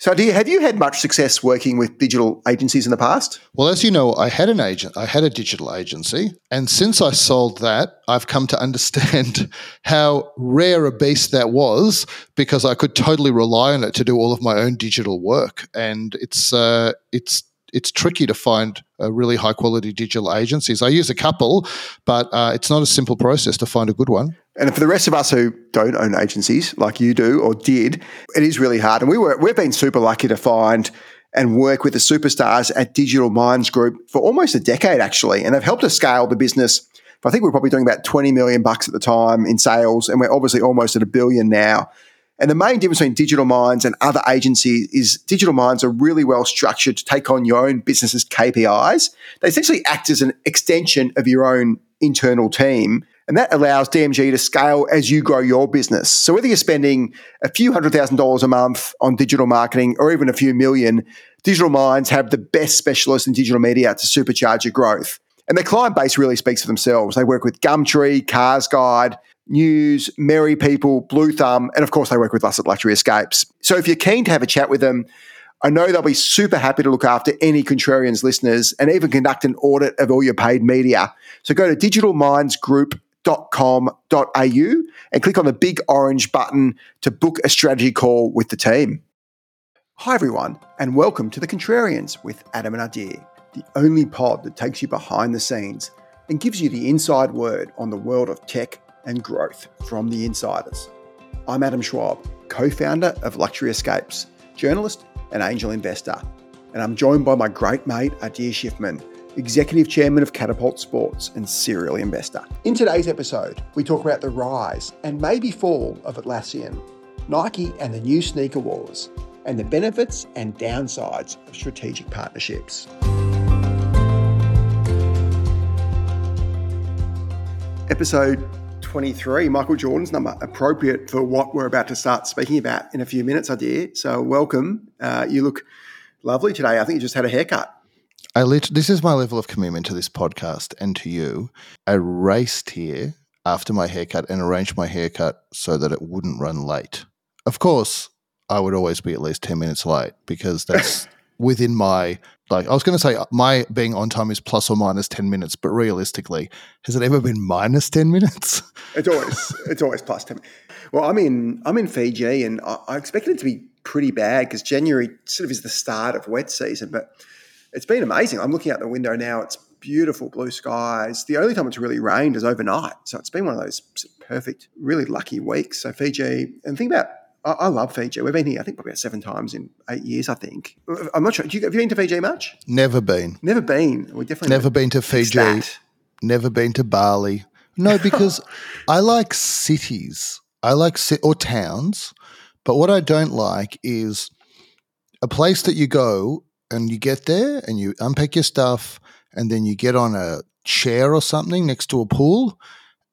So, you, have you had much success working with digital agencies in the past? Well, as you know, I had an agent, I had a digital agency. And since I sold that, I've come to understand how rare a beast that was because I could totally rely on it to do all of my own digital work. And it's, uh, it's, it's tricky to find uh, really high quality digital agencies. I use a couple, but uh, it's not a simple process to find a good one. And for the rest of us who don't own agencies like you do or did, it is really hard. And we were we've been super lucky to find and work with the superstars at Digital Minds Group for almost a decade actually, and they've helped us scale the business. I think we we're probably doing about 20 million bucks at the time in sales, and we're obviously almost at a billion now. And the main difference between Digital Minds and other agencies is Digital Minds are really well structured to take on your own business's KPIs. They essentially act as an extension of your own internal team. And that allows DMG to scale as you grow your business. So whether you're spending a few hundred thousand dollars a month on digital marketing or even a few million, Digital Minds have the best specialists in digital media to supercharge your growth. And their client base really speaks for themselves. They work with Gumtree, Cars Guide, News, Merry People, Blue Thumb, and of course, they work with us at Luxury Escapes. So if you're keen to have a chat with them, I know they'll be super happy to look after any Contrarians listeners and even conduct an audit of all your paid media. So go to digitalmindsgroup.com.au and click on the big orange button to book a strategy call with the team. Hi, everyone, and welcome to The Contrarians with Adam and Adir, the only pod that takes you behind the scenes and gives you the inside word on the world of tech and growth from the insiders. I'm Adam Schwab, co founder of Luxury Escapes, journalist and angel investor, and I'm joined by my great mate Adir Shiffman, executive chairman of Catapult Sports and serial investor. In today's episode, we talk about the rise and maybe fall of Atlassian, Nike and the new sneaker wars, and the benefits and downsides of strategic partnerships. Episode 23, Michael Jordan's number, appropriate for what we're about to start speaking about in a few minutes, Adir. So, welcome. Uh, you look lovely today. I think you just had a haircut. I lit- this is my level of commitment to this podcast and to you. I raced here after my haircut and arranged my haircut so that it wouldn't run late. Of course, I would always be at least 10 minutes late because that's within my like I was going to say uh, my being on time is plus or minus 10 minutes but realistically has it ever been minus 10 minutes it's always it's always plus 10 well I'm in I'm in Fiji and I, I expected it to be pretty bad because January sort of is the start of wet season but it's been amazing I'm looking out the window now it's beautiful blue skies the only time it's really rained is overnight so it's been one of those perfect really lucky weeks so Fiji and think about I, I love Fiji. We've been here, I think, probably seven times in eight years. I think. I'm not sure. You, have you been to Fiji much? Never been. Never been. We definitely never been to Fiji. Never been to Bali. No, because I like cities. I like or towns, but what I don't like is a place that you go and you get there and you unpack your stuff and then you get on a chair or something next to a pool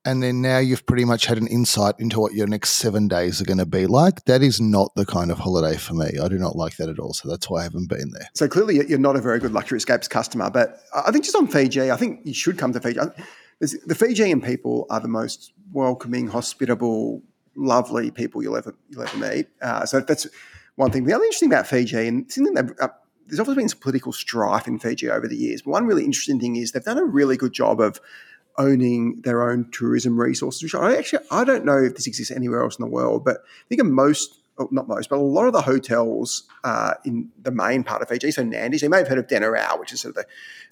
and then now you've pretty much had an insight into what your next seven days are going to be like. That is not the kind of holiday for me. I do not like that at all. So that's why I haven't been there. So clearly, you're not a very good luxury escapes customer. But I think just on Fiji, I think you should come to Fiji. The Fijian people are the most welcoming, hospitable, lovely people you'll ever you'll ever meet. Uh, so that's one thing. The other interesting about Fiji, and something that uh, there's obviously been some political strife in Fiji over the years. But one really interesting thing is they've done a really good job of owning their own tourism resources, which I actually I don't know if this exists anywhere else in the world, but I think in most not most, but a lot of the hotels uh, in the main part of Fiji, so Nadi, so you may have heard of Denarau, which is sort of the,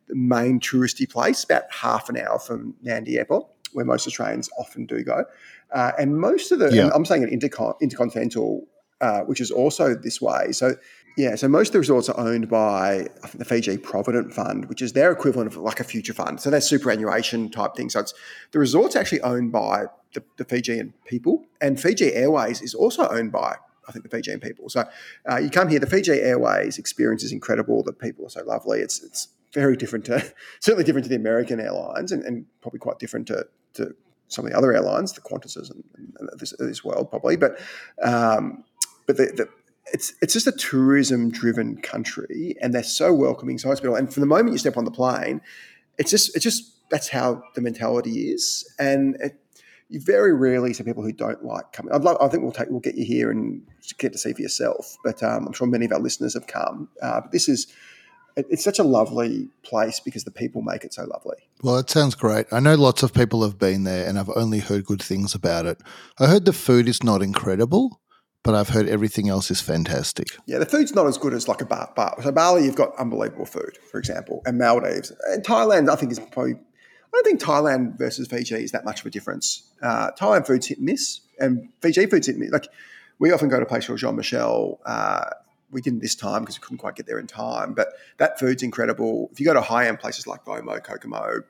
the main touristy place, about half an hour from Nadi Airport, where most Australians often do go. Uh, and most of the, yeah. I'm saying an intercon- intercontinental, uh, which is also this way. So yeah, so most of the resorts are owned by I think the Fiji Provident Fund, which is their equivalent of like a future fund. So they're superannuation type thing. So it's the resort's actually owned by the, the Fijian people, and Fiji Airways is also owned by I think the Fijian people. So uh, you come here, the Fiji Airways experience is incredible. The people are so lovely. It's it's very different to certainly different to the American airlines, and, and probably quite different to to some of the other airlines, the Qantases and, and this, this world probably. But um, but the, the it's it's just a tourism driven country and they're so welcoming so hospitable and from the moment you step on the plane it's just it's just that's how the mentality is and it, you very rarely see people who don't like coming. I'd love, I think we'll take we'll get you here and get to see for yourself. But um, I'm sure many of our listeners have come. Uh, but this is it, it's such a lovely place because the people make it so lovely. Well, it sounds great. I know lots of people have been there, and I've only heard good things about it. I heard the food is not incredible, but I've heard everything else is fantastic. Yeah, the food's not as good as like a bar. bar. So Bali, you've got unbelievable food, for example, and Maldives and Thailand. I think is probably. I don't think Thailand versus Fiji is that much of a difference. Uh, Thailand food's hit and miss, and Fiji food's hit and miss. Like we often go to a place called Jean Michel. Uh, we didn't this time because we couldn't quite get there in time, but that food's incredible. If you go to high end places like Bomo, Kokomo,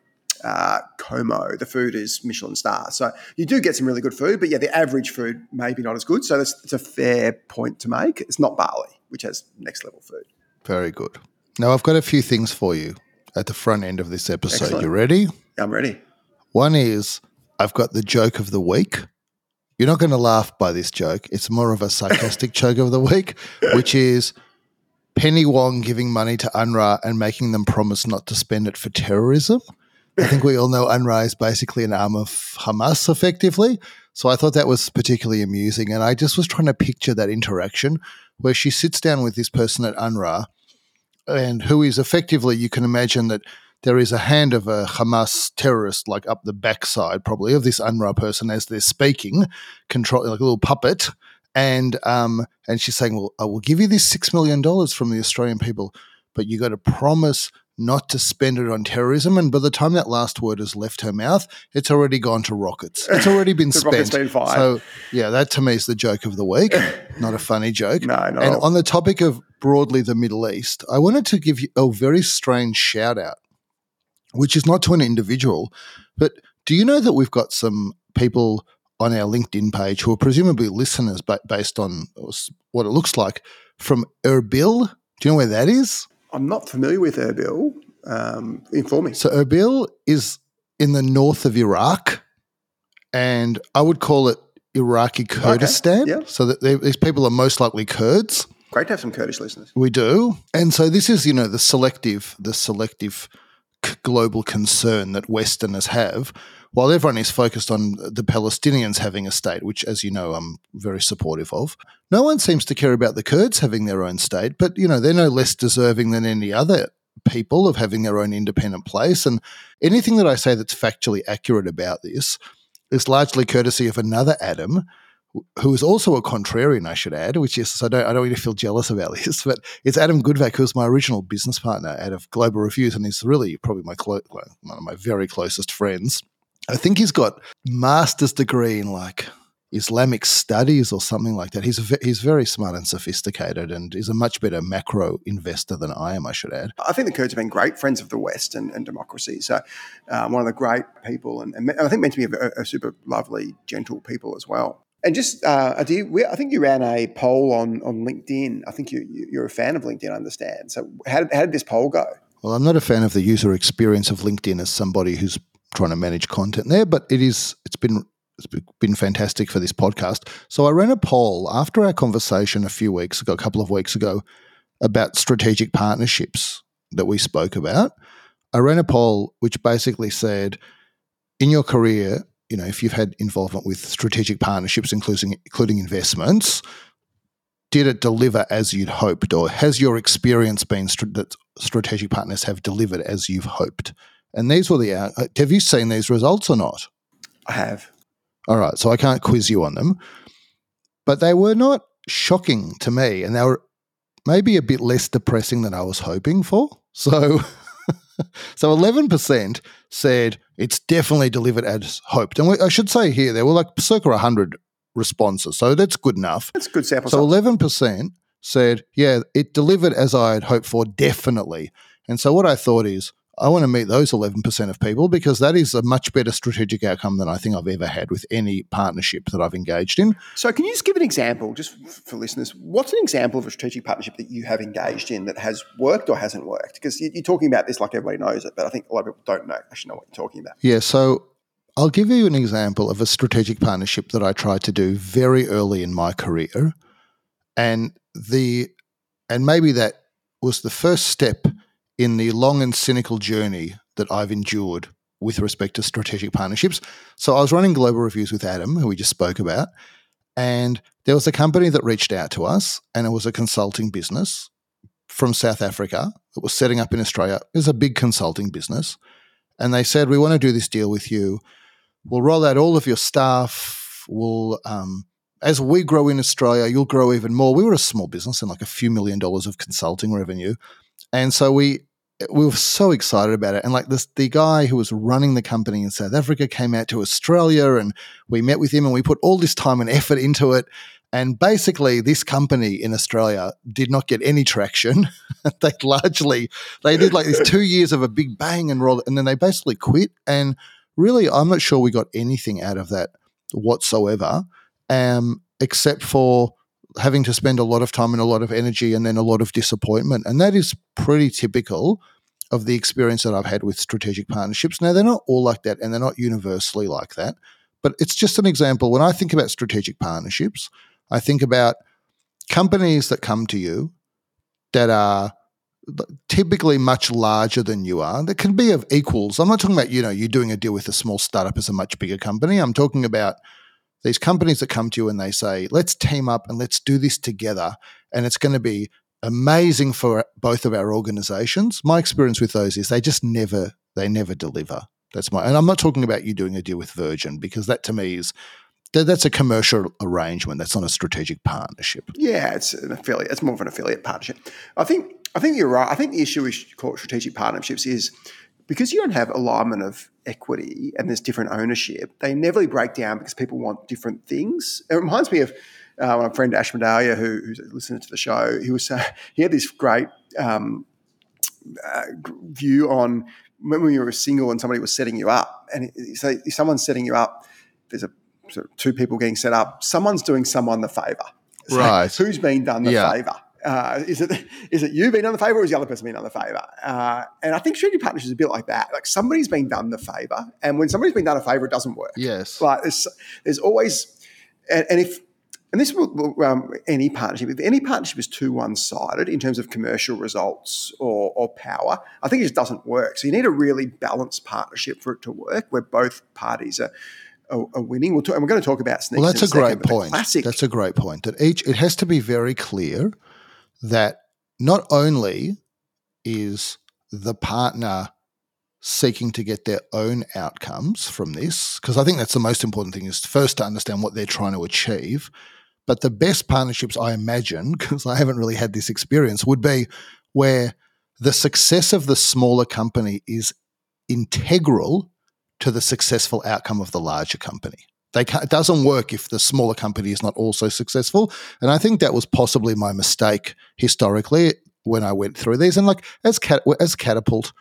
uh, Como, the food is Michelin star. So you do get some really good food, but yeah, the average food maybe not as good. So it's, it's a fair point to make. It's not Bali, which has next level food. Very good. Now I've got a few things for you at the front end of this episode. Excellent. You ready? I'm ready. One is I've got the joke of the week. You're not going to laugh by this joke. It's more of a sarcastic joke of the week, which is Penny Wong giving money to UNRWA and making them promise not to spend it for terrorism. I think we all know UNRWA is basically an arm of Hamas, effectively. So I thought that was particularly amusing. And I just was trying to picture that interaction where she sits down with this person at UNRWA and who is effectively, you can imagine that there is a hand of a Hamas terrorist, like up the backside, probably of this UNRWA person as they're speaking, control like a little puppet, and um, and she's saying, "Well, I will give you this six million dollars from the Australian people, but you got to promise not to spend it on terrorism." And by the time that last word has left her mouth, it's already gone to rockets. It's already been spent. been fired. So yeah, that to me is the joke of the week. not a funny joke. No, not And on the topic of broadly the Middle East, I wanted to give you a very strange shout out, which is not to an individual, but do you know that we've got some people on our LinkedIn page who are presumably listeners ba- based on what it looks like from Erbil? Do you know where that is? I'm not familiar with Erbil. Um, inform me. So Erbil is in the north of Iraq, and I would call it Iraqi Kurdistan. yeah. So that they, these people are most likely Kurds. Great to have some Kurdish listeners. We do. And so this is, you know, the selective, the selective global concern that Westerners have, while everyone is focused on the Palestinians having a state, which, as you know, I'm very supportive of. No one seems to care about the Kurds having their own state, but, you know, they're no less deserving than any other people of having their own independent place. And anything that I say that's factually accurate about this is largely courtesy of another Adam, who is also a contrarian, I should add, which is, I don't, I don't to feel jealous about this, but it's Adam Goodvac, who's my original business partner out of Global Reviews, and he's really probably my clo- one of my very closest friends. I think he's got master's degree in like Islamic studies or something like that. He's he's very smart and sophisticated, and is a much better macro investor than I am. I should add. I think the Kurds have been great friends of the West and, and democracy. So, um, one of the great people, and, and I think meant to be a, a super lovely, gentle people as well. And just, uh, do you, we, I think you ran a poll on, on LinkedIn. I think you, you, you're a fan of LinkedIn, I understand. So, how did, how did this poll go? Well, I'm not a fan of the user experience of LinkedIn as somebody who's trying to manage content there, but it is it's been it's been fantastic for this podcast. So I ran a poll after our conversation a few weeks ago, a couple of weeks ago, about strategic partnerships that we spoke about. I ran a poll which basically said, in your career, you know, if you've had involvement with strategic partnerships, including including investments, did it deliver as you'd hoped, or has your experience been that strategic partners have delivered as you've hoped? And these were the out- uh, have you seen these results or not? I have. All right, so I can't quiz you on them, but they were not shocking to me, and they were maybe a bit less depressing than I was hoping for. So, so eleven percent said it's definitely delivered as hoped, and we, I should say here there were like circa hundred responses, so that's good enough. That's a good sample So eleven percent said, "Yeah, it delivered as I had hoped for, definitely." And so what I thought is, I want to meet those eleven percent of people because that is a much better strategic outcome than I think I've ever had with any partnership that I've engaged in. So, can you just give an example, just for listeners? What's an example of a strategic partnership that you have engaged in that has worked or hasn't worked? Because you're talking about this like everybody knows it, but I think a lot of people don't know actually know what you're talking about. Yeah, so I'll give you an example of a strategic partnership that I tried to do very early in my career. And the and maybe that was the first step in the long and cynical journey that I've endured with respect to strategic partnerships. So I was running global reviews with Adam, who we just spoke about, and there was a company that reached out to us, and it was a consulting business from South Africa that was setting up in Australia. It was a big consulting business. And they said, We want to do this deal with you. We'll roll out all of your staff. We'll, um, as we grow in Australia, you'll grow even more. We were a small business and like a few million dollars of consulting revenue. And so we we were so excited about it. And like this, the guy who was running the company in South Africa came out to Australia and we met with him and we put all this time and effort into it. And basically, this company in Australia did not get any traction. they largely they did like these two years of a big bang and roll, and then they basically quit. And really, I'm not sure we got anything out of that whatsoever, um, except for having to spend a lot of time and a lot of energy and then a lot of disappointment. And that is pretty typical of the experience that I've had with strategic partnerships. Now, they're not all like that and they're not universally like that, but it's just an example. When I think about strategic partnerships, I think about companies that come to you that are typically much larger than you are that can be of equals i'm not talking about you know you doing a deal with a small startup as a much bigger company i'm talking about these companies that come to you and they say, let's team up and let's do this together. And it's going to be amazing for both of our organizations. My experience with those is they just never, they never deliver. That's my, and I'm not talking about you doing a deal with Virgin because that to me is, that's a commercial arrangement. That's not a strategic partnership. Yeah, it's an affiliate. It's more of an affiliate partnership. I think. I think you're right. I think the issue with strategic partnerships is because you don't have alignment of equity and there's different ownership, they inevitably break down because people want different things. It reminds me of uh, my friend Ash Madalia, who, who's listening to the show. He was uh, he had this great um, uh, view on when you were single and somebody was setting you up, and so if someone's setting you up, there's a sort of two people getting set up. Someone's doing someone the favour. So right. Who's been done the yeah. favour? Uh, is it is it you being done the favour or is the other person being done the favour? Uh, and I think strategic partnership is a bit like that. Like somebody's been done the favour, and when somebody's been done a favour, it doesn't work. Yes. Like there's there's always, and, and if and this will um, any partnership. If any partnership is too one sided in terms of commercial results or, or power, I think it just doesn't work. So you need a really balanced partnership for it to work, where both parties are are, are winning. We'll talk, and we're going to talk about Well, that's a, a great point. Classic. That's a great point. That each it has to be very clear that not only is the partner seeking to get their own outcomes from this, because I think that's the most important thing is first to understand what they're trying to achieve. But the best partnerships I imagine, because I haven't really had this experience, would be where the success of the smaller company is integral to the successful outcome of the larger company. They it doesn't work if the smaller company is not also successful. And I think that was possibly my mistake historically when I went through these. And like as cat, as Catapult,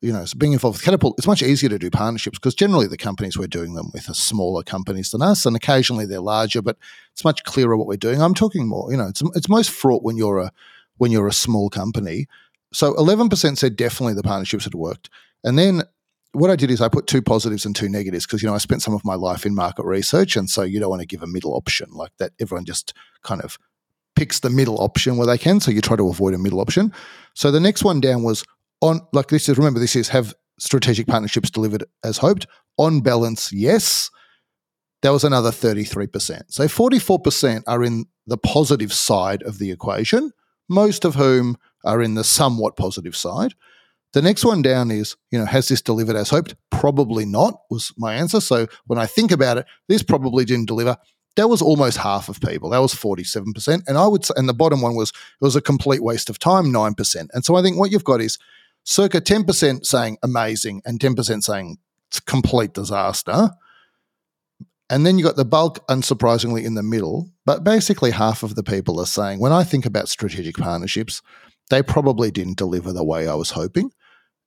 you know, so being involved with Catapult, it's much easier to do partnerships because generally the companies we're doing them with are smaller companies than us, and occasionally they're larger, but it's much clearer what we're doing. I'm talking more, you know, it's it's most fraught when you're a when you're a small company. So 11% said definitely the partnerships had worked. And then what I did is I put two positives and two negatives because you know I spent some of my life in market research, and so you don't want to give a middle option like that. Everyone just kind of picks the middle option where they can, so you try to avoid a middle option. So the next one down was on like this is remember this is have strategic partnerships delivered as hoped on balance. Yes, that was another thirty three percent. So forty four percent are in the positive side of the equation, most of whom are in the somewhat positive side. The next one down is, you know, has this delivered as hoped? Probably not, was my answer. So when I think about it, this probably didn't deliver. That was almost half of people. That was 47%. And I would say, and the bottom one was, it was a complete waste of time, 9%. And so I think what you've got is circa 10% saying amazing and 10% saying it's complete disaster. And then you got the bulk, unsurprisingly, in the middle. But basically, half of the people are saying, when I think about strategic partnerships, they probably didn't deliver the way I was hoping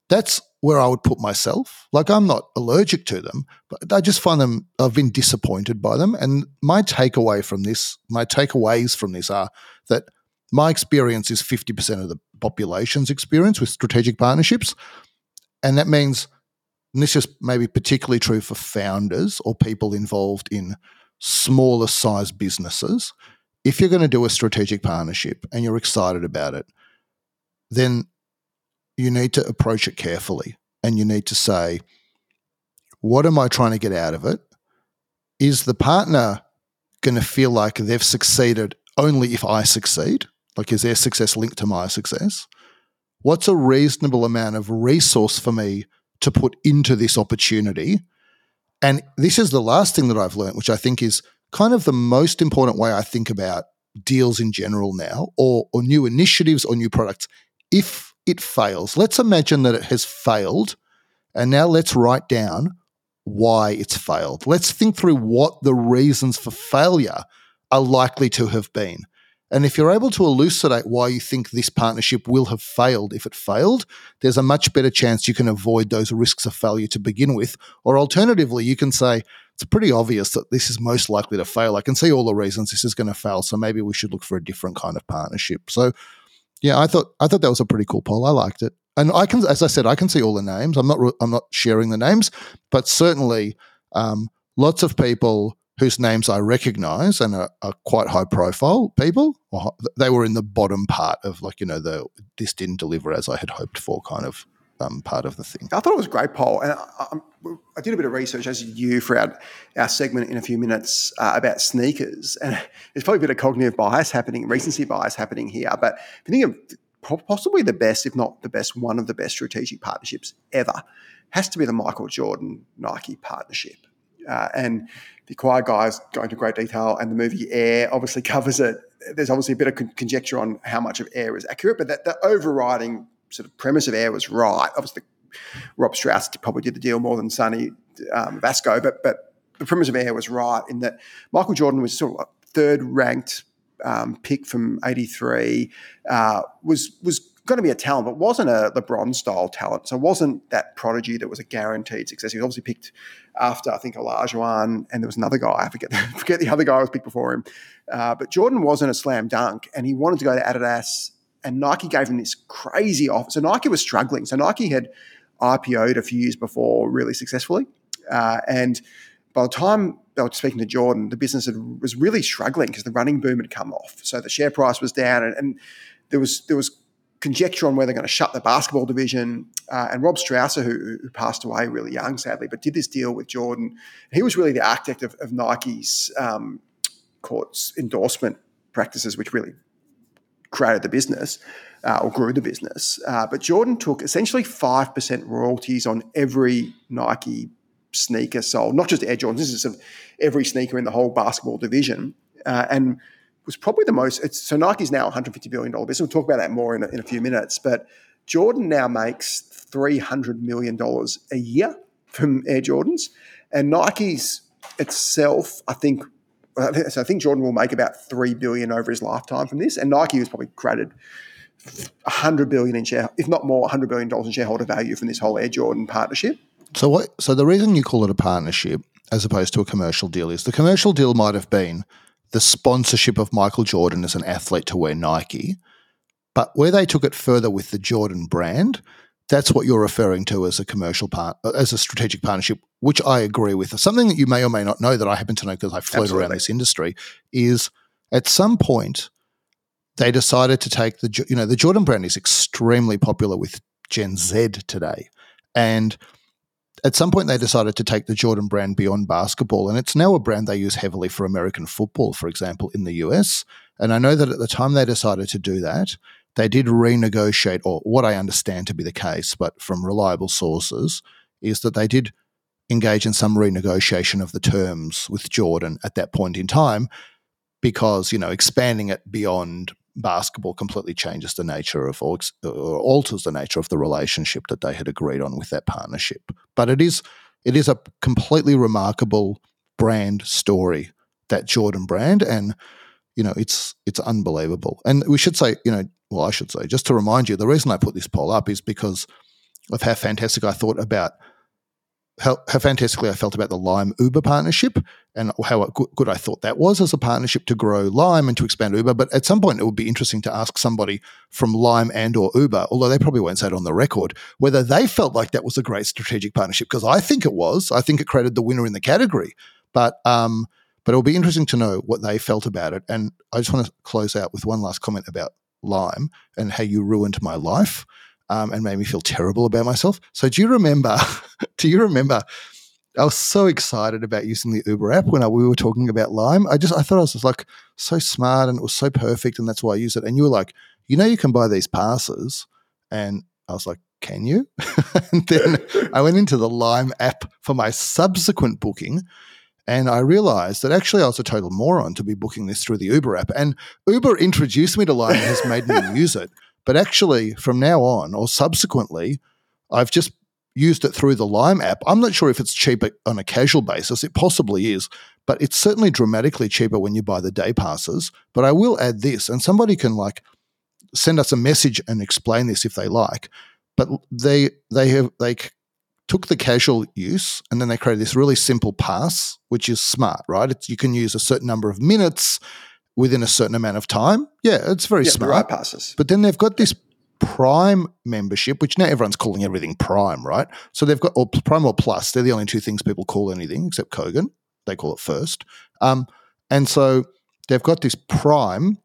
that's where I would put myself. Like I'm not allergic to them, but I just find them, I've been disappointed by them. And my takeaway from this, my takeaways from this are that my experience is 50% of the population's experience with strategic partnerships. And that means, and this is maybe particularly true for founders or people involved in smaller size businesses. If you're going to do a strategic partnership and you're excited about it, then you need to approach it carefully and you need to say, What am I trying to get out of it? Is the partner going to feel like they've succeeded only if I succeed? Like, is their success linked to my success? What's a reasonable amount of resource for me to put into this opportunity? And this is the last thing that I've learned, which I think is kind of the most important way I think about deals in general now, or, or new initiatives or new products. If it fails, let's imagine that it has failed. And now let's write down why it's failed. Let's think through what the reasons for failure are likely to have been. And if you're able to elucidate why you think this partnership will have failed if it failed, there's a much better chance you can avoid those risks of failure to begin with. Or alternatively, you can say, it's pretty obvious that this is most likely to fail. I can see all the reasons this is going to fail, so maybe we should look for a different kind of partnership. So, yeah, I thought I thought that was a pretty cool poll. I liked it, and I can, as I said, I can see all the names. I'm not I'm not sharing the names, but certainly um, lots of people whose names I recognize and are, are, quite high profile people. They were in the bottom part of like, you know, the this didn't deliver as I had hoped for kind of um, part of the thing. I thought it was a great poll. And I, I, did a bit of research, as you, for our, our segment in a few minutes uh, about sneakers. And there's probably a bit of cognitive bias happening, recency bias happening here. But if you think of possibly the best, if not the best, one of the best strategic partnerships ever, has to be the Michael Jordan Nike partnership. Uh, and the Acquired guys go into great detail, and the movie Air obviously covers it. There's obviously a bit of con- conjecture on how much of Air is accurate, but that the overriding sort of premise of Air was right. Obviously, Rob Strauss probably did the deal more than Sonny um, Vasco, but but the premise of Air was right in that Michael Jordan was sort of a third ranked um, pick from '83, uh, was was going to be a talent, but wasn't a LeBron style talent. So wasn't that prodigy that was a guaranteed success. He was obviously picked after I think Olajuwon, and there was another guy. I forget forget the other guy was picked before him. Uh, but Jordan wasn't a slam dunk, and he wanted to go to Adidas, and Nike gave him this crazy offer. So Nike was struggling. So Nike had IPO'd a few years before really successfully, uh, and by the time they were speaking to Jordan, the business had, was really struggling because the running boom had come off. So the share price was down, and, and there was there was conjecture on whether they're going to shut the basketball division. Uh, and Rob Strasser, who, who, passed away really young, sadly, but did this deal with Jordan. He was really the architect of, of Nike's um, courts endorsement practices, which really created the business uh, or grew the business. Uh, but Jordan took essentially 5% royalties on every Nike sneaker sold, not just Air Jordans, this is of every sneaker in the whole basketball division. Uh, and was probably the most. so Nike's now a $150 billion business. We'll talk about that more in a, in a few minutes. But Jordan now makes $300 million a year from Air Jordans. And Nike's itself, I think, so I think Jordan will make about three billion over his lifetime from this, and Nike has probably created hundred billion in share, if not more, hundred billion dollars in shareholder value from this whole Air Jordan partnership. So what? So the reason you call it a partnership as opposed to a commercial deal is the commercial deal might have been the sponsorship of Michael Jordan as an athlete to wear Nike. But where they took it further with the Jordan brand, that's what you're referring to as a commercial part, uh, as a strategic partnership, which I agree with. Something that you may or may not know that I happen to know because I float Absolutely. around this industry is at some point they decided to take the you know the Jordan brand is extremely popular with Gen Z today, and at some point they decided to take the Jordan brand beyond basketball, and it's now a brand they use heavily for American football, for example, in the US. And I know that at the time they decided to do that, they did renegotiate, or what I understand to be the case, but from reliable sources, is that they did engage in some renegotiation of the terms with Jordan at that point in time because, you know, expanding it beyond basketball completely changes the nature of or, or, alters the nature of the relationship that they had agreed on with that partnership. But it is it is a completely remarkable brand story that Jordan brand and you know it's it's unbelievable. And we should say, you know, well I should say just to remind you the reason I put this poll up is because of how fantastic I thought about how, how, fantastically I felt about the Lime Uber partnership and how good I thought that was as a partnership to grow Lime and to expand Uber. But at some point, it would be interesting to ask somebody from Lime and or Uber, although they probably won't say it on the record, whether they felt like that was a great strategic partnership because I think it was. I think it created the winner in the category. But um, but it'll be interesting to know what they felt about it. And I just want to close out with one last comment about Lime and how you ruined my life um, and made me feel terrible about myself. So do you remember? do you remember I was so excited about using the Uber app when I, we were talking about Lime. I just I thought I was just like so smart and it was so perfect, and that's why I use it. And you were like, you know, you can buy these passes, and I was like, can you? and then I went into the Lime app for my subsequent booking. And I realized that actually I was a total moron to be booking this through the Uber app. And Uber introduced me to Lime and has made me use it. But actually, from now on or subsequently, I've just used it through the Lime app. I'm not sure if it's cheaper on a casual basis. It possibly is, but it's certainly dramatically cheaper when you buy the day passes. But I will add this, and somebody can like send us a message and explain this if they like. But they they have they took the casual use and then they created this really simple pass, which is smart, right? It's, you can use a certain number of minutes within a certain amount of time. Yeah, it's very Yeah, smart. right passes. But then they've got this Prime membership, which now everyone's calling everything Prime, right? So they've got or Prime or Plus. They're the only two things people call anything except Kogan. They call it first. Um, and so they've got this Prime,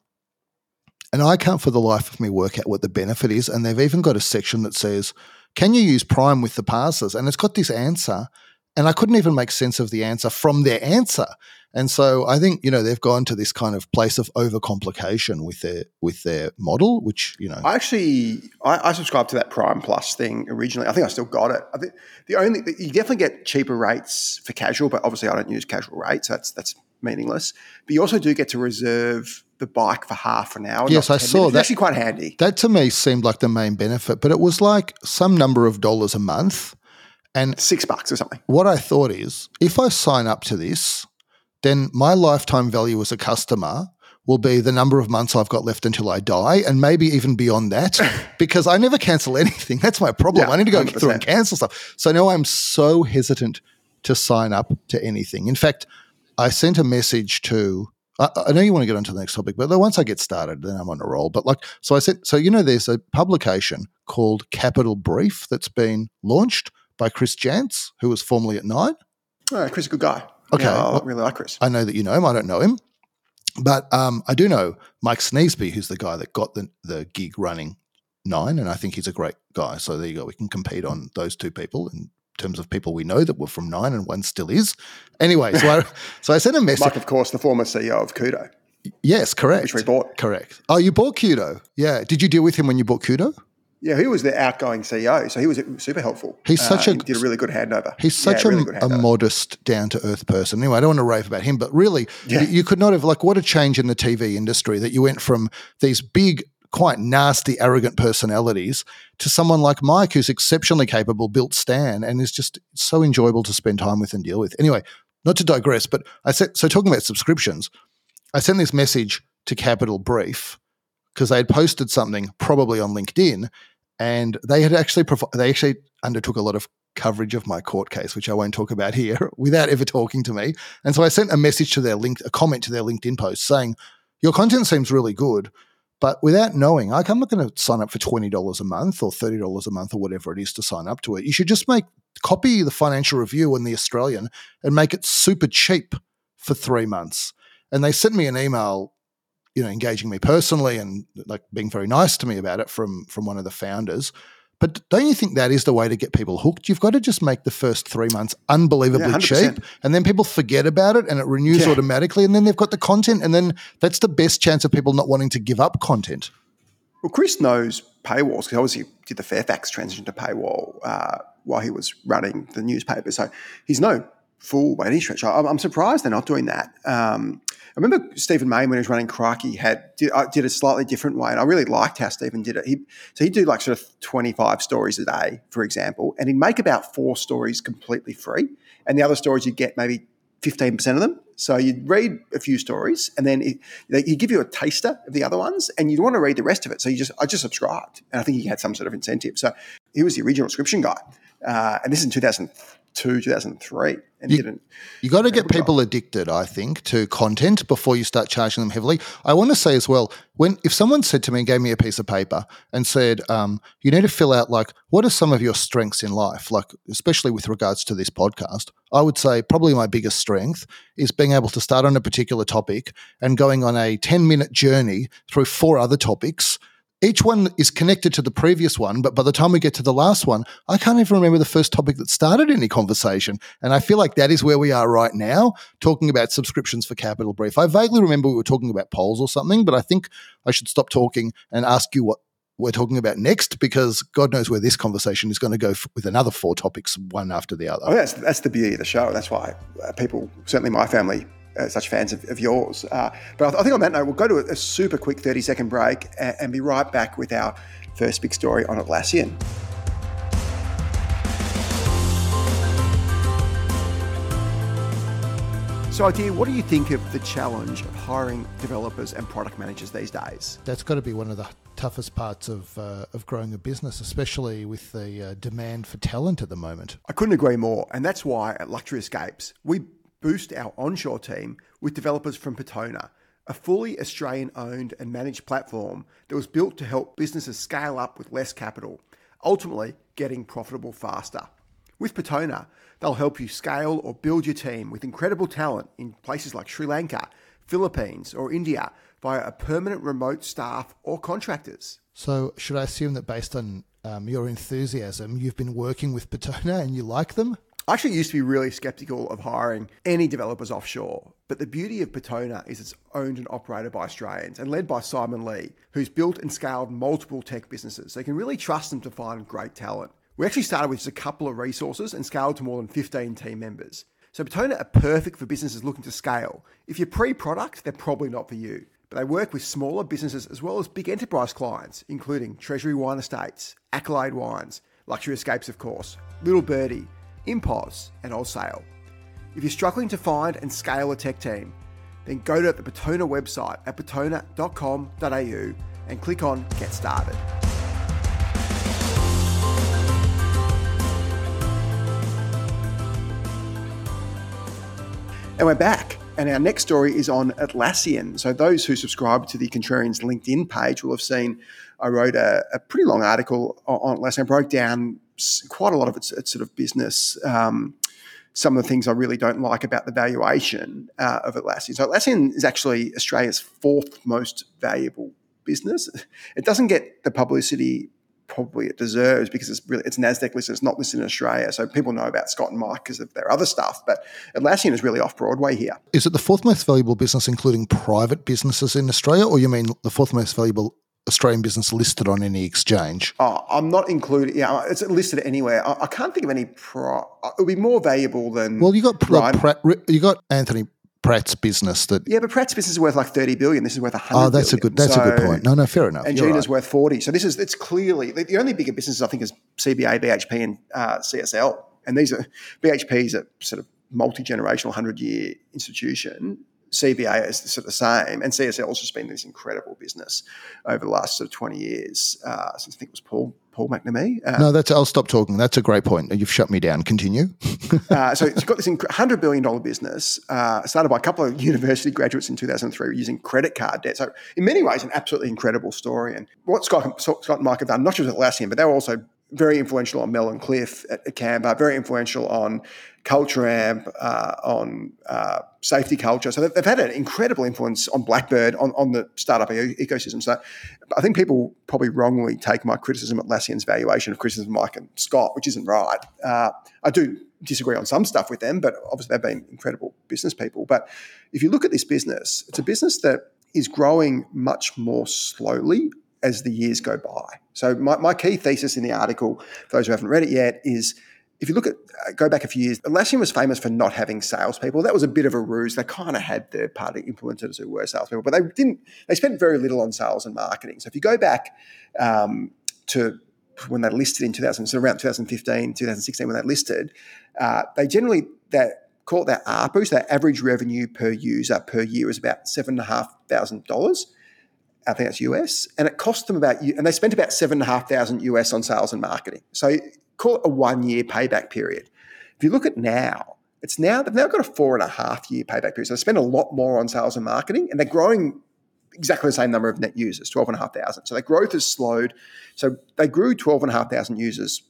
and I can't for the life of me work out what the benefit is. And they've even got a section that says, "Can you use Prime with the passes?" And it's got this answer, and I couldn't even make sense of the answer from their answer. And so I think you know they've gone to this kind of place of overcomplication with their with their model, which you know I actually I, I subscribed to that Prime Plus thing originally. I think I still got it. I think the only you definitely get cheaper rates for casual, but obviously I don't use casual rates. So That's that's meaningless. But you also do get to reserve the bike for half an hour. Yes, I saw. That. actually quite handy. That to me seemed like the main benefit, but it was like some number of dollars a month. And Six bucks or something. what I thought is if I sign up to this, then my lifetime value as a customer will be the number of months I've got left until I die, and maybe even beyond that, because I never cancel anything. That's my problem. Yeah, I need to go through and cancel stuff. So now I'm so hesitant to sign up to anything. In fact, I sent a message to. I, I know you want to get onto the next topic, but once I get started, then I'm on a roll. But like, so I said, so you know, there's a publication called Capital Brief that's been launched by Chris Janz, who was formerly at Nine. Oh, Chris is a good guy. Okay, Yeah, I well- really like Chris. I know that you know him. I don't know him, but um, I do know Mike Sneesby, who's the guy that got the the gig running Nine, and I think he's a great guy. So there you go. We can compete on those two people in terms of people we know that were from Nine, and one still is. Anyway, so I so I sent a message. Mike, of course, the former CEO of Cudo, yes, correct. which we bought. Correct. Oh, you bought Cudo. Yeah. Did you deal with him when you bought Cudo? Yeah, he was the outgoing CEO, so he was super helpful. He's uh, such a- he did a really good handover. He's such Yeah, a, really a modest, down to earth person. Anyway, I don't want to rave about him, but really, Yeah. you, you could not have, like, what a change in the TV industry that you went from these big, quite nasty, arrogant personalities to someone like Mike, who's exceptionally capable, built Stan, and is just so enjoyable to spend time with and deal with. Anyway, not to digress, but I said, so talking about subscriptions, I sent this message to Capital Brief because they had posted something probably on LinkedIn, and they had actually provi- they actually undertook a lot of coverage of my court case, which I won't talk about here, without ever talking to me. And so I sent a message to their link, a comment to their LinkedIn post saying, "Your content seems really good." But without knowing, like, I'm not going to sign up for twenty dollars a month or thirty dollars a month or whatever it is to sign up to it. You should just make copy the Financial Review and the Australian and make it super cheap for three months. And they sent me an email you know, engaging me personally and like being very nice to me about it from from one of the founders. But don't you think that is the way to get people hooked? You've got to just make the first three months unbelievably Yeah, cheap, and then people forget about it, and it renews Yeah. automatically, and then they've got the content, and then that's the best chance of people not wanting to give up content. Well, Chris knows paywalls because obviously he did the Fairfax transition to paywall uh, while he was running the newspaper. So he's no fool by any stretch. I, I'm surprised they're not doing that. Um, I remember Stephen Mayne when he was running Crikey had did, uh, did a slightly different way, and I really liked how Stephen did it. He so he'd do like sort of 25 stories a day, for example, and he'd make about four stories completely free, and the other stories you'd get maybe 15% of them. So you'd read a few stories and then it, he'd give you a taster of the other ones and you'd want to read the rest of it. So you just, I just subscribed and I think he had some sort of incentive. So he was the original subscription guy. Uh, and this is in 2002, 2003 and You- didn't. You got to get job. people addicted, I think, to content before you start charging them heavily. I want to say as well, when if someone said to me and gave me a piece of paper and said, um, "You need to fill out like what are some of your strengths in life, like especially with regards to this podcast," I would say probably my biggest strength is being able to start on a particular topic and going on a ten minute journey through four other topics each one is connected to the previous one, but by the time we get to the last one, I can't even remember the first topic that started any conversation. And I feel like that is where we are right now, talking about subscriptions for Capital Brief. I vaguely remember we were talking about polls or something, but I think I should stop talking and ask you what we're talking about next because God knows where this conversation is going to go f- with another four topics, one after the other. Oh, that's, that's the beauty of the show. That's why uh, people, certainly my family, uh, such fans of, of yours. Uh, but I, think on that note, we'll go to a, a super quick 30 second break and, and, be right back with our first big story on Atlassian. So, Adir, what do you think of the challenge of hiring developers and product managers these days? That's got to be one of the toughest parts of uh, of growing a business, especially with the uh, demand for talent at the moment. I couldn't agree more, and that's why at Luxury Escapes we boost our onshore team with developers from Patona, a fully Australian owned and managed platform that was built to help businesses scale up with less capital, ultimately getting profitable faster. With Patona, they'll help you scale or build your team with incredible talent in places like Sri Lanka, Philippines, or India via a permanent remote staff or contractors. So, should I assume that based on um, your enthusiasm, you've been working with Petona and you like them? I actually used to be really skeptical of hiring any developers offshore, but the beauty of Patona is it's owned and operated by Australians and led by Simon Lee, who's built and scaled multiple tech businesses. So you can really trust them to find great talent. We actually started with just a couple of resources and scaled to more than 15 team members. So Patona are perfect for businesses looking to scale. If you're pre-product, they're probably not for you. But they work with smaller businesses as well as big enterprise clients, including Treasury Wine Estates, Accolade Wines, Luxury Escapes, of course, Little Birdie, Impos, and Allsale. If you're struggling to find and scale a tech team, then go to the Patona website at patona.com.au and click on Get Started. And we're back. And our next story is on Atlassian. So, those who subscribe to the Contrarians LinkedIn page will have seen I wrote a, a pretty long article on Atlassian. I broke down quite a lot of its, its sort of business. Um, some of the things I really don't like about the valuation uh, of Atlassian. So Atlassian is actually Australia's fourth most valuable business. It doesn't get the publicity probably it deserves because it's really it's Nasdaq listed. It's not listed in Australia, so people know about Scott and Mike because of their other stuff. But Atlassian is really off Broadway here. Is it the fourth most valuable business, including private businesses in Australia, or you mean the fourth most valuable Australian business listed on any exchange? Oh, I'm not including. Yeah, uh, it's listed anywhere. I, I can't think of any. Pro, uh, it would be more valuable than. Well, you got Pratt, you got Anthony Pratt's business that. Yeah, but Pratt's business is worth like thirty billion. This is worth a hundred. Oh, that's billion. a good. That's so, a good point. No, no, fair enough. And Gina's right. worth forty. So this is it's clearly the only bigger businesses I think is CBA, BHP, and uh, CSL. And these are BHP is a sort of multi generational, hundred year institution. CBA is sort of the same, and CSL has just been this incredible business over the last sort of twenty years uh, since I think it was Paul Paul McNamee. Uh, no, that's I'll stop talking. That's a great point. You've shut me down. Continue. uh, so it's got this hundred billion dollar business uh, started by a couple of university graduates in two thousand three using credit card debt. So in many ways, an absolutely incredible story. And what Scott, Scott and Mike have done, not just with Atlassian, but they were also very influential on Mel and Cliff at, at Canva, very influential on Culture Amp, uh, on uh, safety culture. So they've, they've, had an incredible influence on Blackbird, on, on the startup e- ecosystem. So I think people probably wrongly take my criticism Atlassian's valuation of criticism of Mike and Scott, which isn't right. Uh, I do disagree on some stuff with them, but obviously they've been incredible business people. But if you look at this business, it's a business that is growing much more slowly as the years go by. So my, my key thesis in the article, for those who haven't read it yet, is if you look at uh, go back a few years, Atlassian was famous for not having salespeople. That was a bit of a ruse. They kind of had third party implementers who were salespeople, but they didn't. They spent very little on sales and marketing. So if you go back um, to when they listed in 2000, so around 2015, 2016, when they listed, uh, they generally that call it their ARPU, so their average revenue per user per year is about seven and a half thousand dollars. I think that's US, and it cost them about, and they spent about seven and a half thousand US on sales and marketing. So call it a one year payback period. If you look at now, it's now they've now got a four and a half year payback period. So they spend a lot more on sales and marketing, and they're growing exactly the same number of net users, 12,500. So their growth has slowed. So they grew 12,500 users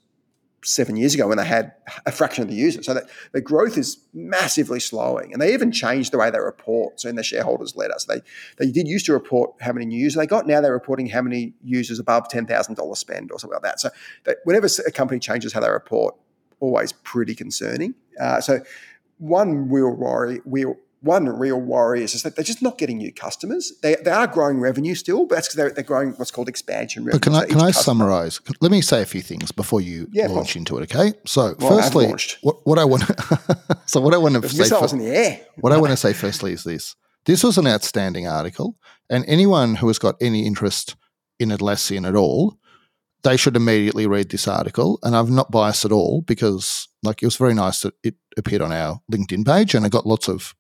seven years ago when they had a fraction of the users. So that the growth is massively slowing. And they even changed the way they report. So in the shareholders letter, so they, they did used to report how many new users they got. Now they're reporting how many users above $10,000 spend or something like that. So that whenever a company changes how they report, always pretty concerning. Uh, so one real worry, real, one real worry is just that they're just not getting new customers. They, they are growing revenue still, but that's because they're, they're growing what's called expansion revenue. But can I, So can I customer- summarize? Let me say a few things before you Yeah, launch into it, okay? So, Well, firstly, what, what I want so what I want to say missile fir- was in the air. what I want to say firstly is this. This was an outstanding article, and anyone who has got any interest in Atlassian at all, they should immediately read this article. And I'm not biased at all because, like, it was very nice that it appeared on our LinkedIn page, and it got lots of.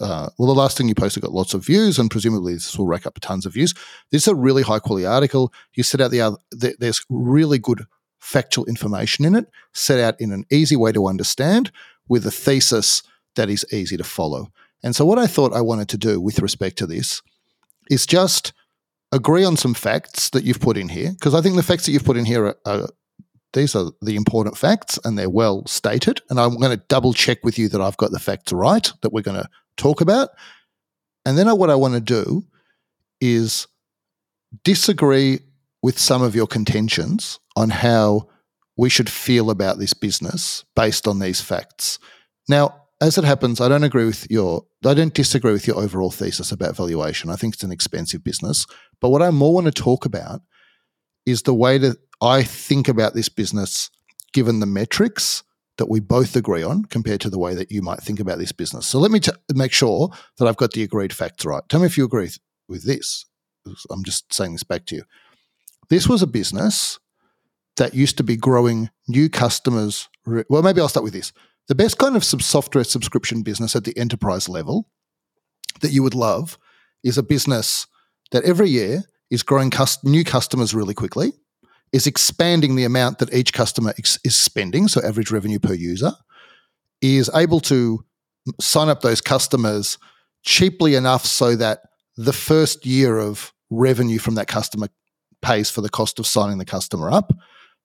Uh, well, the last thing you posted got lots of views, and presumably this will rack up tons of views. This is a really high quality article. You set out the other. th- There's really good factual information in it, set out in an easy way to understand, with a thesis that is easy to follow. And so, what I thought I wanted to do with respect to this is just agree on some facts that you've put in here, because I think the facts that you've put in here are, are these are the important facts and they're well stated. And I'm going to double check with you that I've got the facts right that we're going to talk about. And then what I want to do is disagree with some of your contentions on how we should feel about this business based on these facts. Now, as it happens, I don't agree with your, I don't disagree with your overall thesis about valuation. I think it's an expensive business. But what I more want to talk about is the way that I think about this business, given the metrics that we both agree on, compared to the way that you might think about this business. So let me t- make sure that I've got the agreed facts right. Tell me if you agree with- with this. I'm just saying this back to you. This was a business that used to be growing new customers. re- Well, maybe I'll start with this. The best kind of sub- software subscription business at the enterprise level that you would love is a business that every year is growing cus- new customers really quickly, is expanding the amount that each customer ex- is spending, so average revenue per user, is able to sign up those customers cheaply enough so that the first year of revenue from that customer pays for the cost of signing the customer up,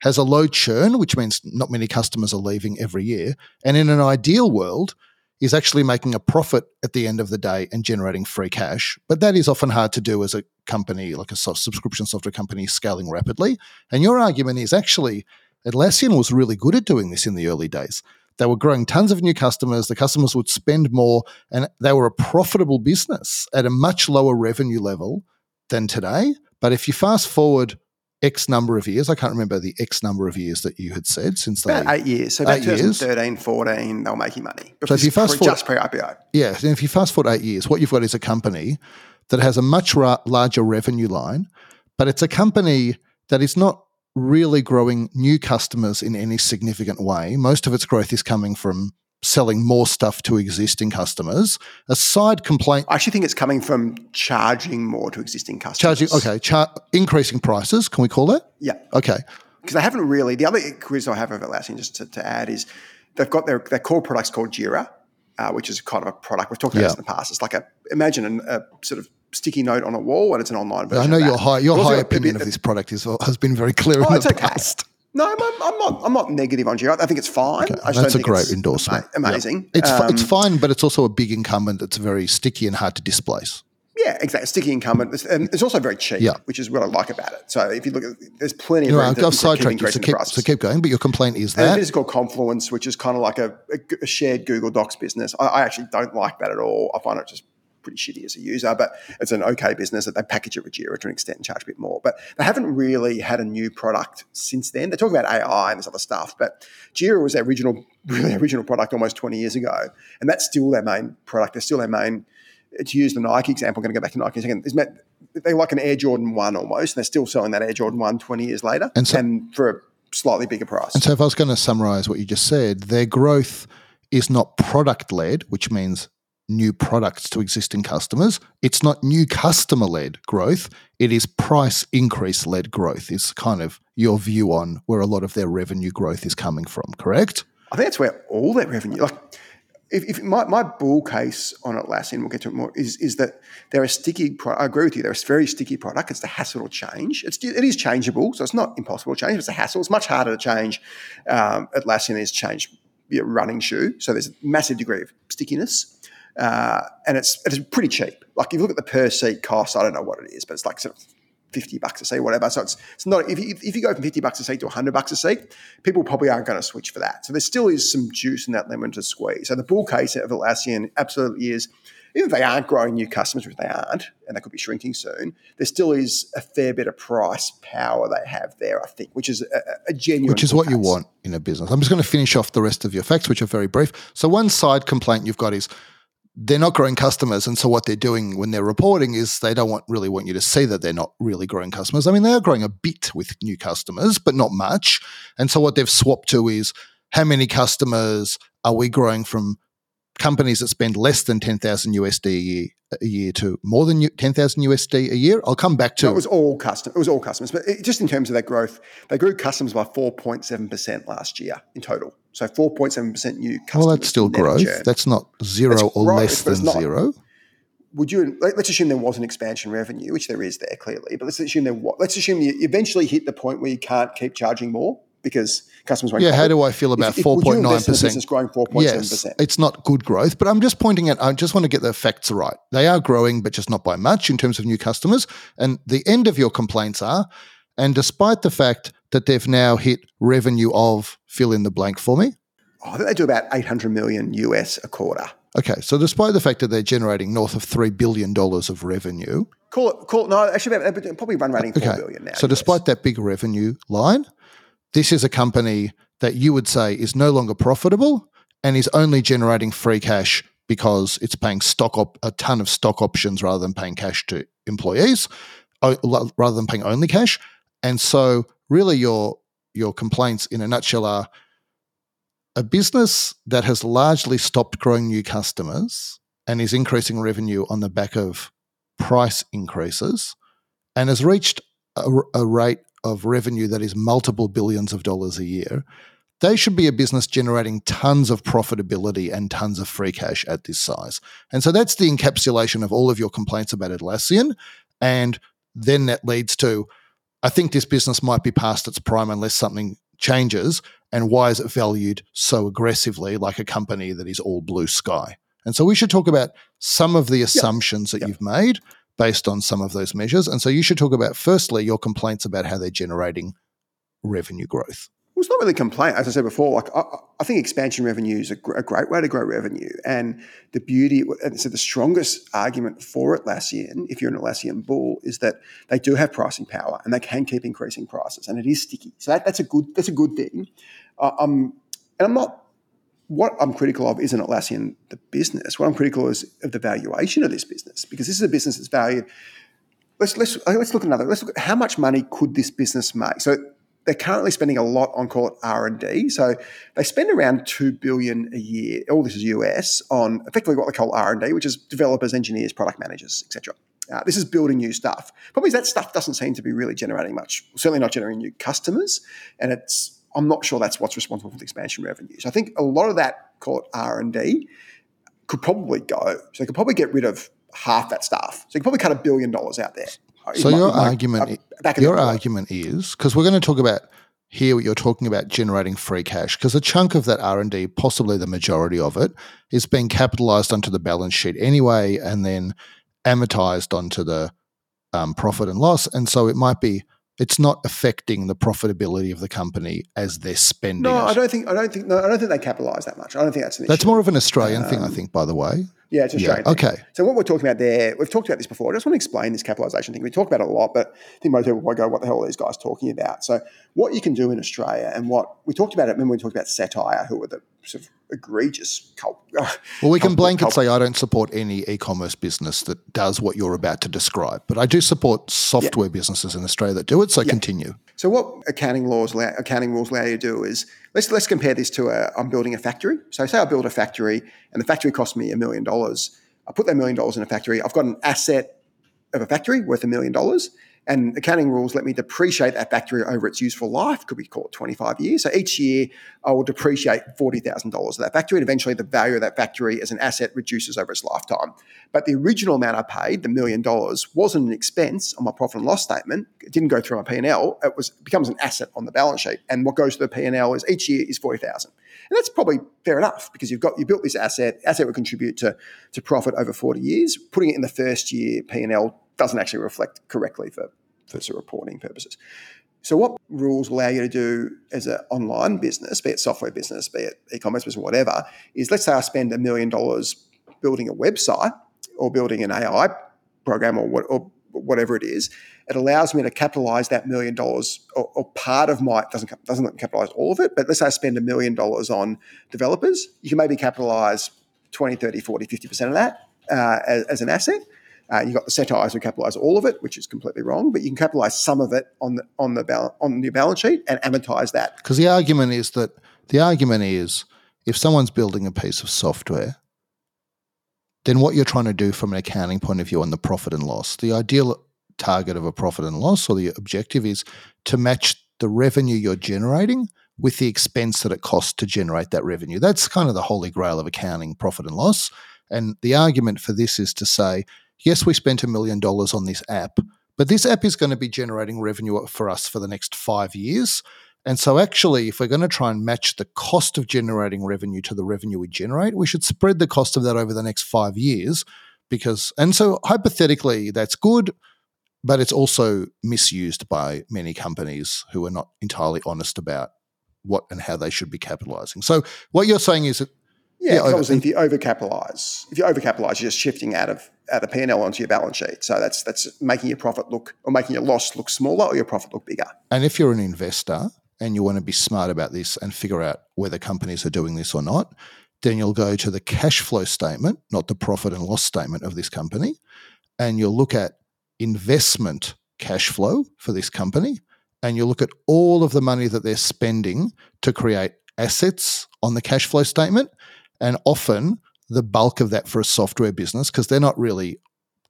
has a low churn, which means not many customers are leaving every year, and in an ideal world, is actually making a profit at the end of the day and generating free cash. But that is often hard to do as a company, like a subscription software company, scaling rapidly. And your argument is actually Atlassian was really good at doing this in the early days. They were growing tons of new customers. The customers would spend more, and they were a profitable business at a much lower revenue level than today. But if you fast forward X number of years, I can't remember the X number of years that you had said since they. About eight years. So about Eight years. 2013, 14, they were making money. So if you fast pre- forward- just pre-IPO. Yeah, and if you fast forward eight years, what you've got is a company that has a much ra- larger revenue line, but it's a company that is not really growing new customers in any significant way. Most of its growth is coming from selling more stuff to existing customers. A side complaint I actually think it's coming from charging more to existing customers. charging okay, char- increasing prices, can we call that? Yeah. Okay. because they haven't really. The other quiz I have of Atlassian, just to, to add, is they've got their, their core product's called Jira, uh, which is kind of a product we've talked about Yeah. this in the past. It's like a imagine an, a sort of sticky note on a wall, and it's an online version. I know your high your high bit- opinion of this product is has been very clear Oh, in the okay. past. No, I'm, I'm not. I'm not negative on Jira. I think it's fine. I just That's a great it's endorsement. Amazing. It's fi- it's Um, fine, but it's also a big incumbent that's very sticky and hard to displace. Yeah, exactly. Sticky incumbent, It's- and it's also very cheap, Yeah. which is what I like about it. So if you look at, there's plenty of room I've, to keep sidetracked so keep, so keep going. But your complaint is that it is called Confluence, which is kind of like a shared Google Docs business. I, I actually don't like that at all. I find it just pretty shitty as a user, but it's an okay business that they package it with Jira to an extent and charge a bit more. But they haven't really had a new product since then. They talk about AI and this other stuff, but Jira was their original, really original product almost 20 years ago. And that's still their main product. They're still their main, to use the Nike example, I'm going to go back to Nike in a second. Is met- They're like an Air Jordan 1 almost, and they're still selling that Air Jordan 1 20 years later And so- for a slightly bigger price. And so, if I was going to summarize what you just said, their growth is not product led, which means new products to existing customers. It's not new customer led growth. It is price increase led growth, is kind of your view on where a lot of their revenue growth is coming from, correct? I think that's where all that revenue, like if, if my, my bull case on Atlassian, we'll get to it more, is, is that they're a sticky product. I agree with you. They're a very sticky product. It's the hassle to change. It's, it is changeable, so it's not impossible to change. It's a hassle. It's much harder to change. Um, Atlassian is change your running shoe. So there's a massive degree of stickiness. Uh, and it's, it's pretty cheap. Like if you look at the per seat cost, I don't know what it is, but it's like sort of 50 bucks a seat, whatever. So it's, it's not, if you, if you go from 50 bucks a seat to 100 bucks a seat, people probably aren't going to switch for that. So there still is some juice in that lemon to squeeze. So the bull case of Atlassian absolutely is, even if they aren't growing new customers, which they aren't, and they could be shrinking soon, there still is a fair bit of price power they have there, I think, which is a, a genuine. Which is what case. you want in a business. I'm just going to finish off the rest of your facts, which are very brief. So, one side complaint you've got is they're not growing customers, and so what they're doing when they're reporting is they don't want really want you to see that they're not really growing customers. I mean, they are growing a bit with new customers, but not much. And so what they've swapped to is how many customers are we growing from companies that spend less than 10,000 USD a year, a year to more than 10,000 USD a year. I'll come back to no, it was all custom. It was all customers, but it, just in terms of that growth, they grew customers by 4.7% last year in total. So 4.7% new customers. Well, that's still growth. Churn. That's not zero it's or growth, less than not, zero. Would you let's assume there was an expansion revenue, which there is there clearly, but let's assume there was, let's assume you eventually hit the point where you can't keep charging more because customers won't. Yeah, how do I feel about four point nine percent? Growing four point seven percent. It's not good growth, but I'm just pointing out. I just want to get the facts right. They are growing, but just not by much in terms of new customers. And the end of your complaints are, and despite the fact that they've now hit revenue of fill in the blank for me, Oh, I think they do about 800 million US a quarter. Okay, so despite the fact that they're generating north of three billion dollars of revenue, call it, call it, no, actually probably run rating four okay. billion now. So, US. despite that big revenue line, this is a company that you would say is no longer profitable and is only generating free cash because it's paying stock op- a ton of stock options rather than paying cash to employees, rather than paying only cash. And so, really, your your complaints in a nutshell are a business that has largely stopped growing new customers and is increasing revenue on the back of price increases and has reached a, a, rate of revenue that is multiple billions of dollars a year, they should be a business generating tons of profitability and tons of free cash at this size. And so that's the encapsulation of all of your complaints about Atlassian. And then that leads to I think this business might be past its prime unless something changes and why is it valued so aggressively like a company that is all blue sky and so we should talk about some of the assumptions yep. that yep. you've made based on some of those measures and so you should talk about firstly your complaints about how they're generating revenue growth well, it's not really a complaint. As I said before, like I, I think expansion revenue is a, gr- a, great way to grow revenue. And the beauty, and so the strongest argument for Atlassian, if you're an Atlassian bull, is that they do have pricing power and they can keep increasing prices, and it is sticky. So that, that's a good that's a good thing. Uh, um, and I'm not. What I'm critical of isn't Atlassian the business. What I'm critical is of the valuation of this business because this is a business that's valued. Let's let's let's look at another. Let's look at how much money could this business make. So they're currently spending a lot on call it R and D. So they spend around two billion a year. All this is US on effectively what they call R and D, which is developers, engineers, product managers, etc. Uh, this is building new stuff. Probably that stuff doesn't seem to be really generating much. Certainly not generating new customers, and it's. I'm not sure that's what's responsible for the expansion revenue. So I think a lot of that call it R and D could probably go. So they could probably get rid of half that stuff. So you could probably cut a billion dollars out there. So your argument, your argument is because we're going to talk about here. What you're talking about generating free cash because a chunk of that R and D, possibly the majority of it, is being capitalized onto the balance sheet anyway, and then amortized onto the um, profit and loss. And so it might be it's not affecting the profitability of the company as they're spending. No, it. I don't think. I don't think. No, I don't think they capitalise that much. I don't think that's an issue. That's issue. more of an Australian um, thing, I um, think. By the way. Yeah, it's Australian. Yeah. Okay. So what we're talking about there, we've talked about this before. I just want to explain this capitalisation thing. We talk about it a lot, but I think most people will go, "What the hell are these guys talking about?" So what you can do in Australia, and what we talked about it when we talked about Cettire, who were the sort of egregious cult. Well, we can blanket say I don't support any e-commerce business that does what you're about to describe, but I do support software yeah. businesses in Australia that do it. So yeah. continue. So what accounting laws, allow, accounting rules allow you to do is let's let's compare this to a, I'm building a factory. So say I build a factory, and the factory costs me a million dollars. I put that million dollars in a factory. I've got an asset of a factory worth a million dollars, And accounting rules let me depreciate that factory over its useful life, could be called 25 years? So each year I will depreciate $40,000 of that factory, and eventually the value of that factory as an asset reduces over its lifetime. But the original amount I paid, the million dollars, wasn't an expense on my profit and loss statement. It didn't go through my P&L. It was becomes an asset on the balance sheet. And what goes to the P&L is each year is 40,000. And that's probably fair enough because you've got you built this asset. Asset would contribute to, to profit over 40 years. Putting it in the first year P&L doesn't actually reflect correctly for, for sort of reporting purposes. So, what rules allow you to do as an online business, be it software business, be it e-commerce business, whatever, is let's say I spend a million dollars building a website or building an AI program or, what, or whatever it is. It allows me to capitalize that million dollars or, or, part of my doesn't doesn't let me capitalize all of it, but let's say I spend a million dollars on developers, you can maybe capitalize 20, 30, 40, 50% of that uh, as, as, an asset. Uh, you've got the Cettires who capitalize all of it, which is completely wrong, but you can capitalize some of it on the on the bal- on your balance sheet and amortize that. Because the argument is that the argument is if someone's building a piece of software, then what you're trying to do from an accounting point of view on the profit and loss, the ideal target of a profit and loss or the objective is to match the revenue you're generating with the expense that it costs to generate that revenue. That's kind of the holy grail of accounting profit and loss. And the argument for this is to say yes, we spent a million dollars on this app, but this app is going to be generating revenue for us for the next five years. And so, actually, if we're going to try and match the cost of generating revenue to the revenue we generate, we should spread the cost of that over the next five years. Because, and so hypothetically, that's good, but it's also misused by many companies who are not entirely honest about what and how they should be capitalizing. So, what you're saying is that yeah, over, obviously, if you overcapitalize, if you overcapitalize, you're just shifting out of out of P&L onto your balance sheet. So that's that's making your profit look or making your loss look smaller or your profit look bigger. And if you're an investor and you want to be smart about this and figure out whether companies are doing this or not, then you'll go to the cash flow statement, not the profit and loss statement of this company, and you'll look at investment cash flow for this company and you'll look at all of the money that they're spending to create assets on the cash flow statement and often the bulk of that for a software business, because they're not really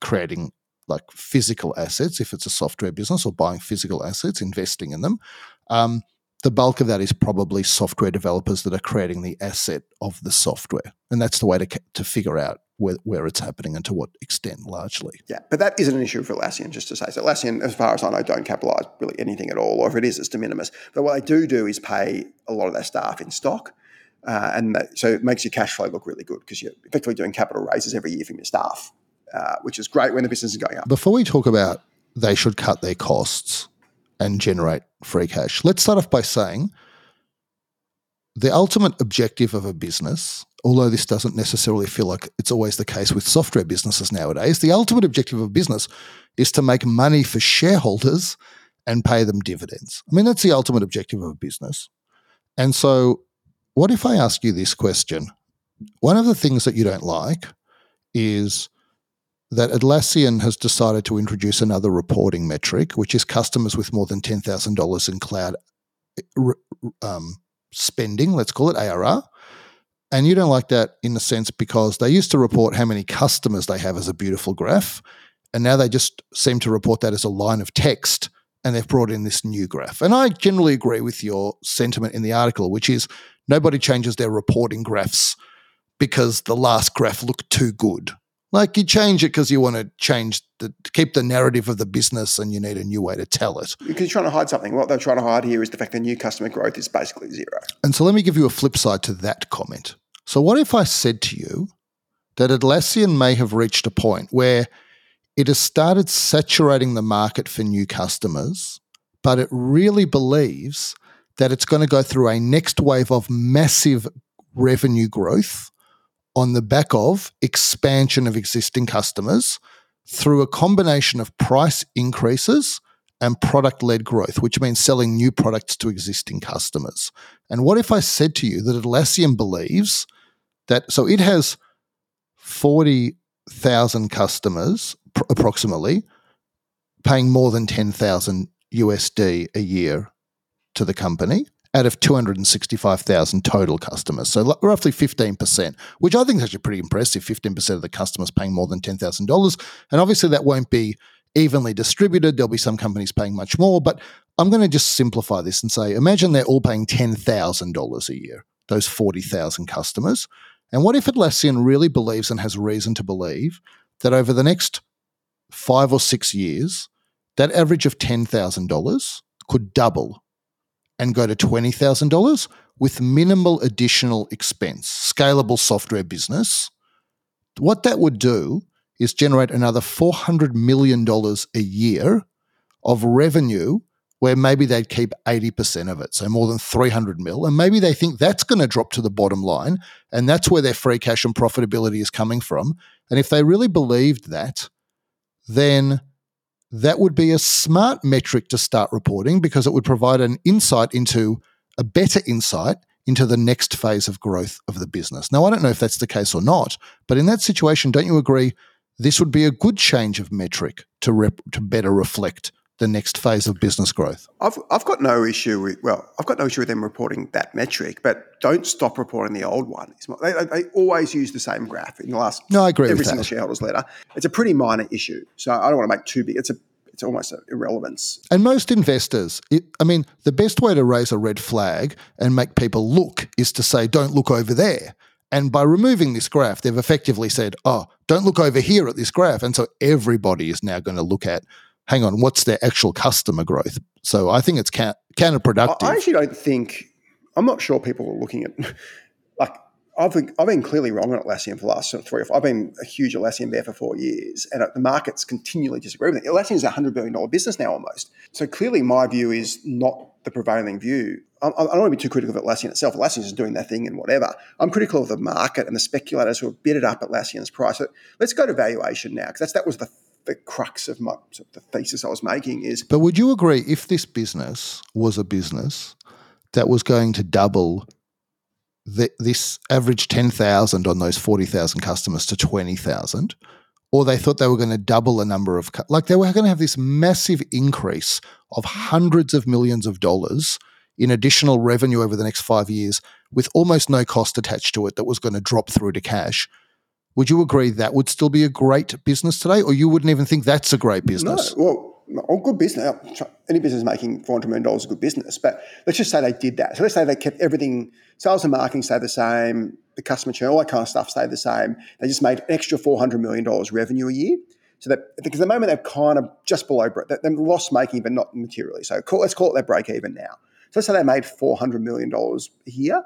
creating like physical assets if it's a software business or buying physical assets, investing in them. Um, the bulk of that is probably software developers that are creating the asset of the software. And that's the way to, to figure out where, where it's happening and to what extent largely. Yeah, but that isn't an issue for Atlassian, just to say. So Atlassian, as far as I know, don't capitalize really anything at all, or if it is, it's de minimis. But what they do do is pay a lot of their staff in stock. Uh, and that, so it makes your cash flow look really good because you're effectively doing capital raises every year from your staff, uh, which is great when the business is going up. Before we talk about they should cut their costs and generate free cash, let's start off by saying the ultimate objective of a business, although this doesn't necessarily feel like it's always the case with software businesses nowadays, the ultimate objective of a business is to make money for shareholders and pay them dividends. I mean, that's the ultimate objective of a business. And so what if I ask you this question? One of the things that you don't like is that Atlassian has decided to introduce another reporting metric, which is customers with more than $10,000 in cloud um, spending, let's call it ARR. And you don't like that in the sense because they used to report how many customers they have as a beautiful graph. And now they just seem to report that as a line of text and they've brought in this new graph. And I generally agree with your sentiment in the article, which is nobody changes their reporting graphs because the last graph looked too good. Like you change it because you want to change the keep the narrative of the business and you need a new way to tell it. Because you're trying to hide something. What they're trying to hide here is the fact that new customer growth is basically zero. And so let me give you a flip side to that comment. So what if I said to you that Atlassian may have reached a point where it has started saturating the market for new customers, but it really believes that it's going to go through a next wave of massive revenue growth on the back of expansion of existing customers through a combination of price increases and product led growth, which means selling new products to existing customers. And what if I said to you that Atlassian believes that, so it has 40,000 customers pr- approximately paying more than 10,000 USD a year to the company out of 265,000 total customers. So roughly 15%, which I think is actually pretty impressive. 15% of the customers paying more than $10,000. And obviously that won't be evenly distributed. There'll be some companies paying much more, but I'm going to just simplify this and say imagine they're all paying $10,000 a year, those 40,000 customers. And what if Atlassian really believes and has reason to believe that over the next five or six years, that average of $10,000 could double and go to $20,000 with minimal additional expense, scalable software business? What that would do is generate another $400 million a year of revenue where maybe they'd keep 80% of it, so more than 300 mil. And maybe they think that's going to drop to the bottom line. And that's where their free cash and profitability is coming from. And if they really believed that, then that would be a smart metric to start reporting because it would provide an insight into a better insight into the next phase of growth of the business. Now, I don't know if that's the case or not, but in that situation, don't you agree this would be a good change of metric to, rep- to better reflect the next phase of business growth? I've, I've got no issue with, well, I've got no issue with them reporting that metric, but don't stop reporting the old one. They, they always use the same graph in the last no, I agree every single that. shareholders letter. It's a pretty minor issue. So I don't want to make too big. It's a it's almost an irrelevance. And most investors, it, I mean, the best way to raise a red flag and make people look is to say, don't look over there. And by removing this graph, they've effectively said, oh, don't look over here at this graph. And so everybody is now going to look at hang on, what's their actual customer growth? So I think it's counterproductive. I actually don't think, I'm not sure people are looking at, like, I've been, I've been clearly wrong on Atlassian for the last three or four. I've been a huge Atlassian bear for four years, and the market's continually disagree with it. Atlassian is a $100 billion business now almost. So clearly, my view is not the prevailing view. I, I don't want to be too critical of Atlassian itself. Atlassian is doing their thing and whatever. I'm critical of the market and the speculators who have bid it up Atlassian's price. Let's go to valuation now, because that was the the crux of my the thesis I was making is. But would you agree if this business was a business that was going to double the, this average ten thousand on those forty thousand customers to twenty thousand, or they thought they were going to double the number of like they were going to have this massive increase of hundreds of millions of dollars in additional revenue over the next five years with almost no cost attached to it that was going to drop through to cash would you agree that would still be a great business today, or you wouldn't even think that's a great business? No, well, all good business. Uh, any business making four hundred million dollars is a good business. But let's just say they did that. So let's say they kept everything, sales and marketing stayed the same, the customer churn, all that kind of stuff stayed the same. They just made an extra four hundred million dollars revenue a year. So that because at the moment they're kind of just below, they're loss making, but not materially. So call, let's call it their break even now. So let's say they made four hundred million dollars a year.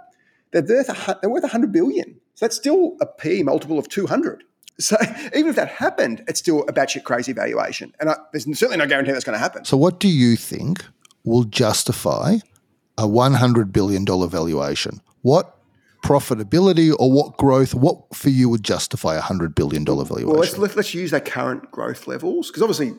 They're worth they're worth hundred billion. So that's still a P multiple of 200. So even if that happened, it's still a batshit crazy valuation. And I, there's certainly no guarantee that's going to happen. So what do you think will justify a $100 billion valuation? What profitability or what growth, what for you would justify a $100 billion valuation? Well, let's, let's use their current growth levels because obviously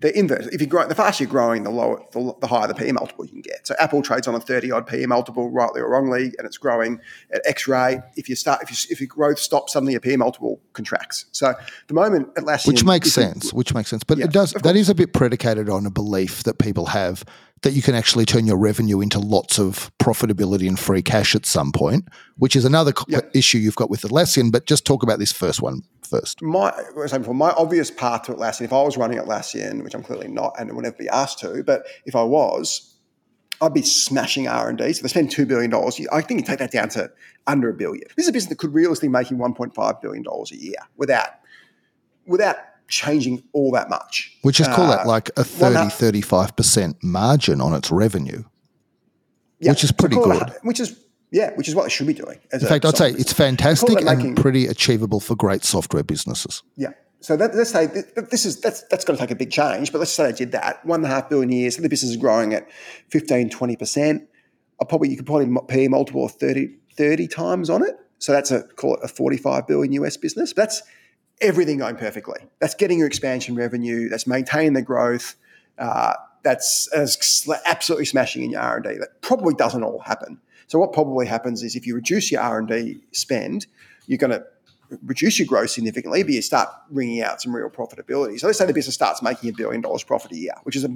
they're inverse. If you grow, the faster you're growing, the lower, the, the higher the PE multiple you can get. So Apple trades on a 30 odd PE multiple, rightly or wrongly, and it's growing at X rate. If you start, if you, if your growth stops, suddenly your PE multiple contracts. So the moment Atlassian, which makes sense, which makes sense, but yeah, it does that is a bit predicated on a belief that people have that you can actually turn your revenue into lots of profitability and free cash at some point, which is another issue you've got with Atlassian. But just talk about this first one first. My, before, my obvious path to Atlassian, if I was running Atlassian, which I'm clearly not and would never be asked to, but if I was, I'd be smashing R&D. So they spend $2 billion. I think you take that down to under a billion. This is a business that could realistically be making $1.5 billion a year without, without changing all that much. Which is call uh, that like a 30, 35% margin on its revenue, yeah, which is pretty good. A, which is, yeah, which is what they should be doing. In fact, I'd say it's fantastic and making, pretty achievable for great software businesses. Yeah. So that, let's say this is that's that's going to take a big change, but let's say they did that one and a half billion years. The business is growing at 15, 20 percent. I probably you could probably pay multiple of 30, 30 times on it. So that's a call it a forty five billion US business. But that's everything going perfectly. That's getting your expansion revenue. That's maintaining the growth. Uh, that's, that's absolutely smashing in your R and D. That probably doesn't all happen. So what probably happens is if you reduce your R and D spend, you're going to reduce your growth significantly, but you start bringing out some real profitability. So let's say the business starts making a billion dollars profit a year, which is a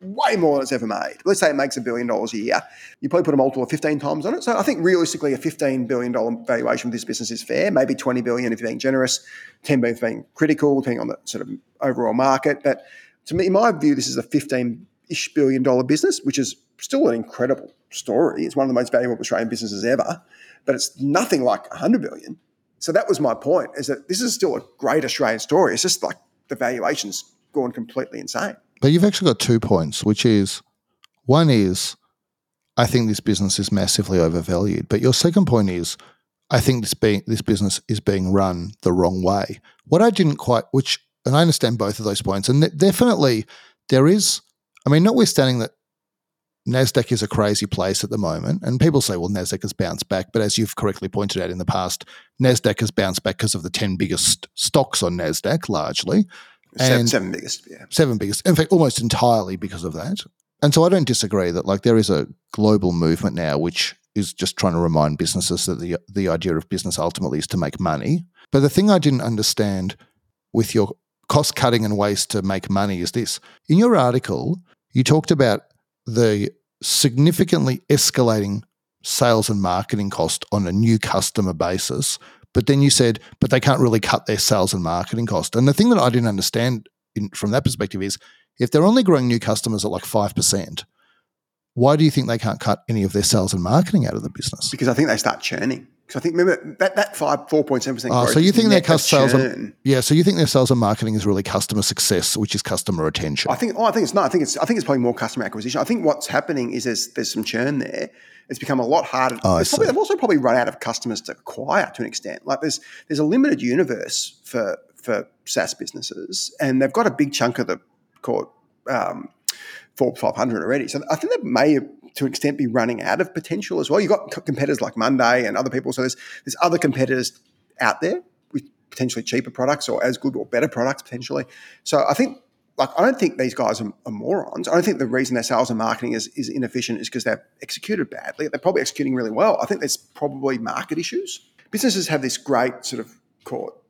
way more than it's ever made. Let's say it makes a billion dollars a year. You probably put a multiple of 15 times on it. So I think realistically, a $15 billion valuation for this business is fair. Maybe 20 billion if you're being generous, 10 billion if being critical, depending on the sort of overall market. But to me, in my view, this is a 15 ish billion dollar business, which is still an incredible story. It's one of the most valuable Australian businesses ever, but it's nothing like 100 billion. So that was my point: is that this is still a great Australian story. It's just like the valuation's gone completely insane. But you've actually got two points, which is one is I think this business is massively overvalued. But your second point is I think this being this business is being run the wrong way. What I didn't quite which and I understand both of those points. And definitely there is I mean, notwithstanding that NASDAQ is a crazy place at the moment. And people say, well, NASDAQ has bounced back. But as you've correctly pointed out in the past, NASDAQ has bounced back because of the 10 biggest stocks on NASDAQ, largely. Seven, seven biggest, yeah. Seven biggest. In fact, almost entirely because of that. And so I don't disagree that like there is a global movement now which is just trying to remind businesses that the the idea of business ultimately is to make money. But the thing I didn't understand with your cost cutting and ways to make money is this. In your article, you talked about the significantly escalating sales and marketing cost on a new customer basis. But then you said, but they can't really cut their sales and marketing cost. And the thing that I didn't understand in, from that perspective is if they're only growing new customers at like 5%, why do you think they can't cut any of their sales and marketing out of the business? Because I think they start churning. Because I think remember that that five four point seven percent. Oh, so you think their sales and, yeah? So you think their sales and marketing is really customer success, which is customer retention? I think. Oh, I think it's not. I think it's. I think it's probably more customer acquisition. I think what's happening is there's there's some churn there. It's become a lot harder. Oh, I probably, they've also probably run out of customers to acquire to an extent. Like there's there's a limited universe for for SaaS businesses, and they've got a big chunk of the court um, Forbes 500 already. So I think they may to an extent be running out of potential as well. You've got competitors like Monday and other people. So there's there's other competitors out there with potentially cheaper products or as good or better products potentially. So I think like I don't think these guys are, are, morons. I don't think the reason their sales and marketing is, is inefficient is because they've executed badly. They're probably executing really well. I think there's probably market issues. Businesses have this great sort of call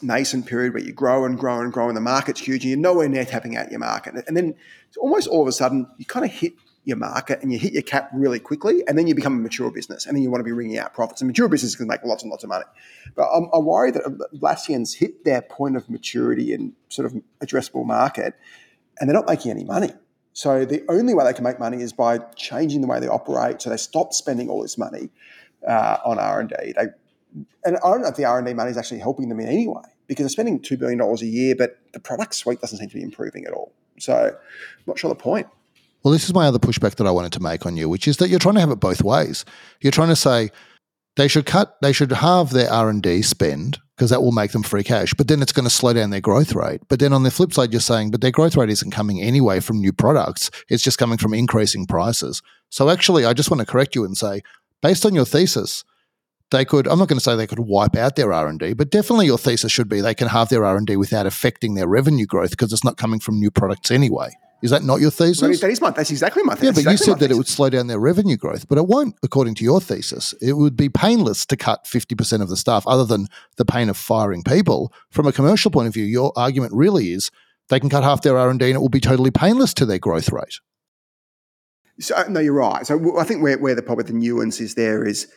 nascent period where you grow and grow and grow and the market's huge and you're nowhere near tapping out your market. And then almost all of a sudden you kind of hit your market and you hit your cap really quickly, and then you become a mature business, and then you want to be ringing out profits. And mature businesses can make lots and lots of money. But I'm, I'm worried that Atlassian's hit their point of maturity and sort of addressable market, and they're not making any money. So the only way they can make money is by changing the way they operate. So they stop spending all this money uh, on R and D. They and I don't know if the R and D money is actually helping them in any way because they're spending two billion dollars a year, but the product suite doesn't seem to be improving at all. So I'm not sure the point. Well, this is my other pushback that I wanted to make on you, which is that you're trying to have it both ways. You're trying to say they should cut, they should halve their R and D spend because that will make them free cash, but then it's going to slow down their growth rate. But then on the flip side, you're saying, but their growth rate isn't coming anyway from new products; it's just coming from increasing prices. So actually, I just want to correct you and say, based on your thesis, they could i'm not going to say they could wipe out their r&d but definitely your thesis should be they can halve their r&d without affecting their revenue growth because it's not coming from new products anyway is that not your thesis? Well, that is my. That's exactly my. thesis. Yeah, but exactly you said that thesis. it would slow down their revenue growth, but it won't, according to your thesis. It would be painless to cut fifty percent of the staff, other than the pain of firing people. From a commercial point of view, your argument really is they can cut half their R and it will be totally painless to their growth rate. So uh, no, you're right. So I think where, where the probably the nuance is there is.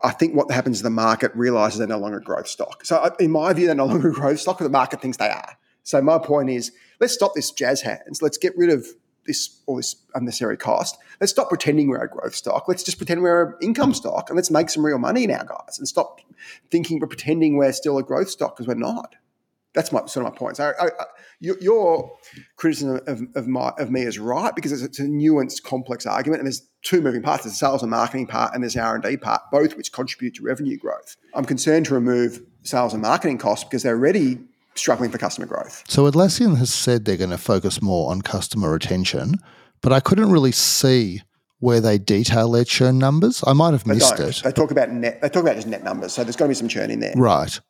I think what happens is the market realizes they're no longer a growth stock. So, uh, in my view, they're no longer a growth stock, but the market thinks they are. So, my point is, let's stop this jazz hands. Let's get rid of this all this unnecessary cost. Let's stop pretending we're a growth stock. Let's just pretend we're an income stock and let's make some real money now, guys, and stop thinking we're pretending we're still a growth stock because we're not. That's my sort of my point. So I, I, your, criticism of, of, my, of me is right because it's, it's, a nuanced, complex argument, and there's two moving parts: there's the sales and marketing part, and there's R and D part, both which contribute to revenue growth. I'm concerned to remove sales and marketing costs because they're already struggling for customer growth. So Atlassian has said they're going to focus more on customer retention, but I couldn't really see where they detail their churn numbers. I might have missed it. They talk about net. They talk about just net numbers. So there's got to be some churn in there, right?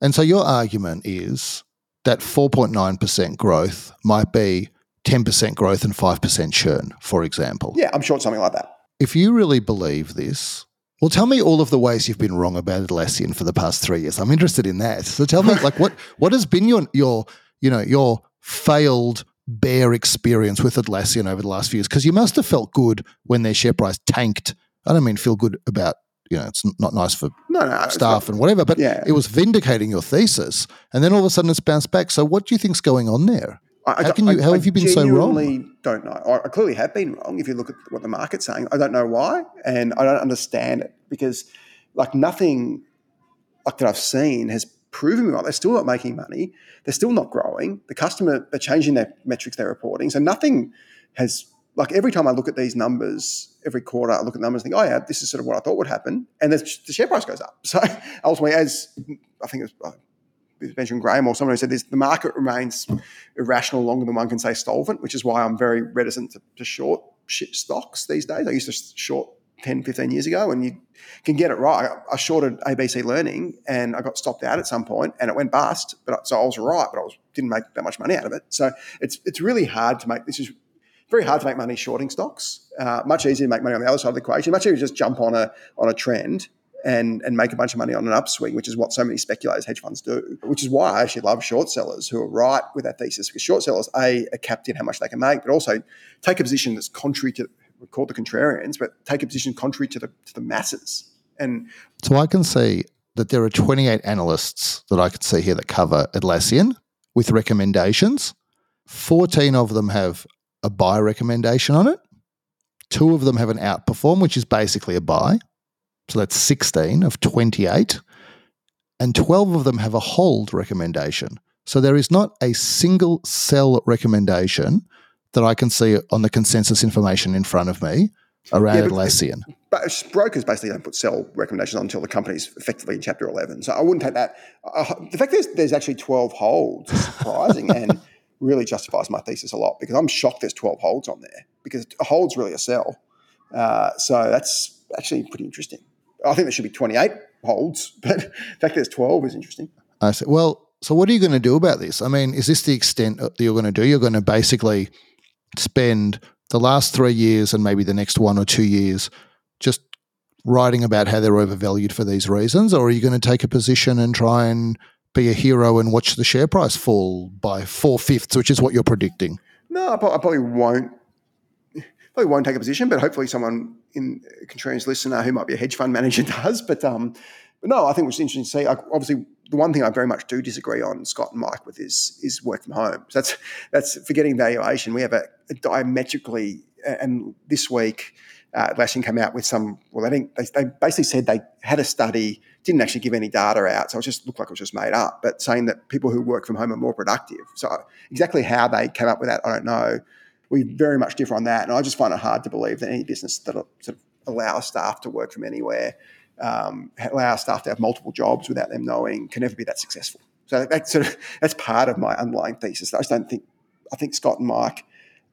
And so your argument is that 4.9 percent growth might be 10 percent growth and 5 percent churn, for example. Yeah, I'm sure it's something like that. If you really believe this, well, tell me all of the ways you've been wrong about Atlassian for the past three years. I'm interested in that. So tell me, like, what what has been your your you know your failed bear experience with Atlassian over the last few years? Because you must have felt good when their share price tanked. I don't mean feel good about you know it's not nice for No, no, staff and whatever, but Yeah. it was vindicating your thesis, and then all of a sudden it's bounced back. So what do you think's going on there? I, How can you- I- how have you been so wrong? I genuinely Don't know. I, clearly have been wrong. If you look at what the market's saying, I don't know why, and I don't understand it because, like, nothing like that I've seen has proven me right. They're still not making money. They're still not growing. The customer, they're changing their metrics they're reporting. So nothing has. Like every time I look at these numbers, every quarter I look at the numbers and think, oh yeah, this is sort of what I thought would happen, and the, the share price goes up. So ultimately, as I think it was, Benjamin Graham or someone who said this, the market remains irrational longer than one can say solvent, which is why I'm very reticent to, to short shit stocks these days. I used to short 10, 15 years ago, and you can get it right. I shorted ABC Learning, and I got stopped out at some point, and it went bust. But I- so I was right, but I was, didn't make that much money out of it. So it's it's really hard to make this is very hard to make money shorting stocks. Uh, much easier to make money on the other side of the equation. Much easier to just jump on a on a trend and and make a bunch of money on an upswing, which is what so many speculators, hedge funds do. Which is why I actually love short sellers who are right with that thesis because short sellers a are capped in how much they can make, but also take a position that's contrary to we're called the contrarians, but take a position contrary to the to the masses. And So I can see that there are 28 analysts that I can see here that cover Atlassian with recommendations. 14 of them have a buy recommendation on it. Two of them have an outperform, which is basically a buy. So that's 16 of 28. And 12 of them have a hold recommendation. So there is not a single sell recommendation that I can see on the consensus information in front of me around Yeah, but- Atlassian. but brokers basically don't put sell recommendations on until the company's effectively in Chapter 11. So I wouldn't take that. Uh, the fact there's, there's actually 12 holds is surprising and really justifies my thesis a lot because I'm shocked there's 12 holds on there because a hold's really a sell. Uh, so that's actually pretty interesting. I think there should be 28 holds, but the fact there's 12 is interesting. I said, well, so what are you going to do about this? I mean, is this the extent that you're going to do? You're going to basically spend the last three years and maybe the next one or two years just writing about how they're overvalued for these reasons? Or are you going to take a position and try and be a hero and watch the share price fall by four fifths, which is what you're predicting? No, I, I probably won't. Probably won't take a position, but hopefully someone in a contrarian's listener who might be a hedge fund manager does. But um, but no, I think it's interesting to see. Obviously, the one thing I very much do disagree on Scott and Mike with is is work from home. So that's that's forgetting valuation. We have a, a diametrically, and this week. Uh, Atlassian came out with some. Well, they, didn't, they they basically said they had a study, didn't actually give any data out, so it just looked like it was just made up. But saying that people who work from home are more productive. So exactly how they came up with that, I don't know we very much differ on that. And I just find it hard to believe that any business that sort of allows staff to work from anywhere, um, allows staff to have multiple jobs without them knowing, can ever be that successful. So that's sort of that's part of my underlying thesis. I just don't think. I think Scott and Mike,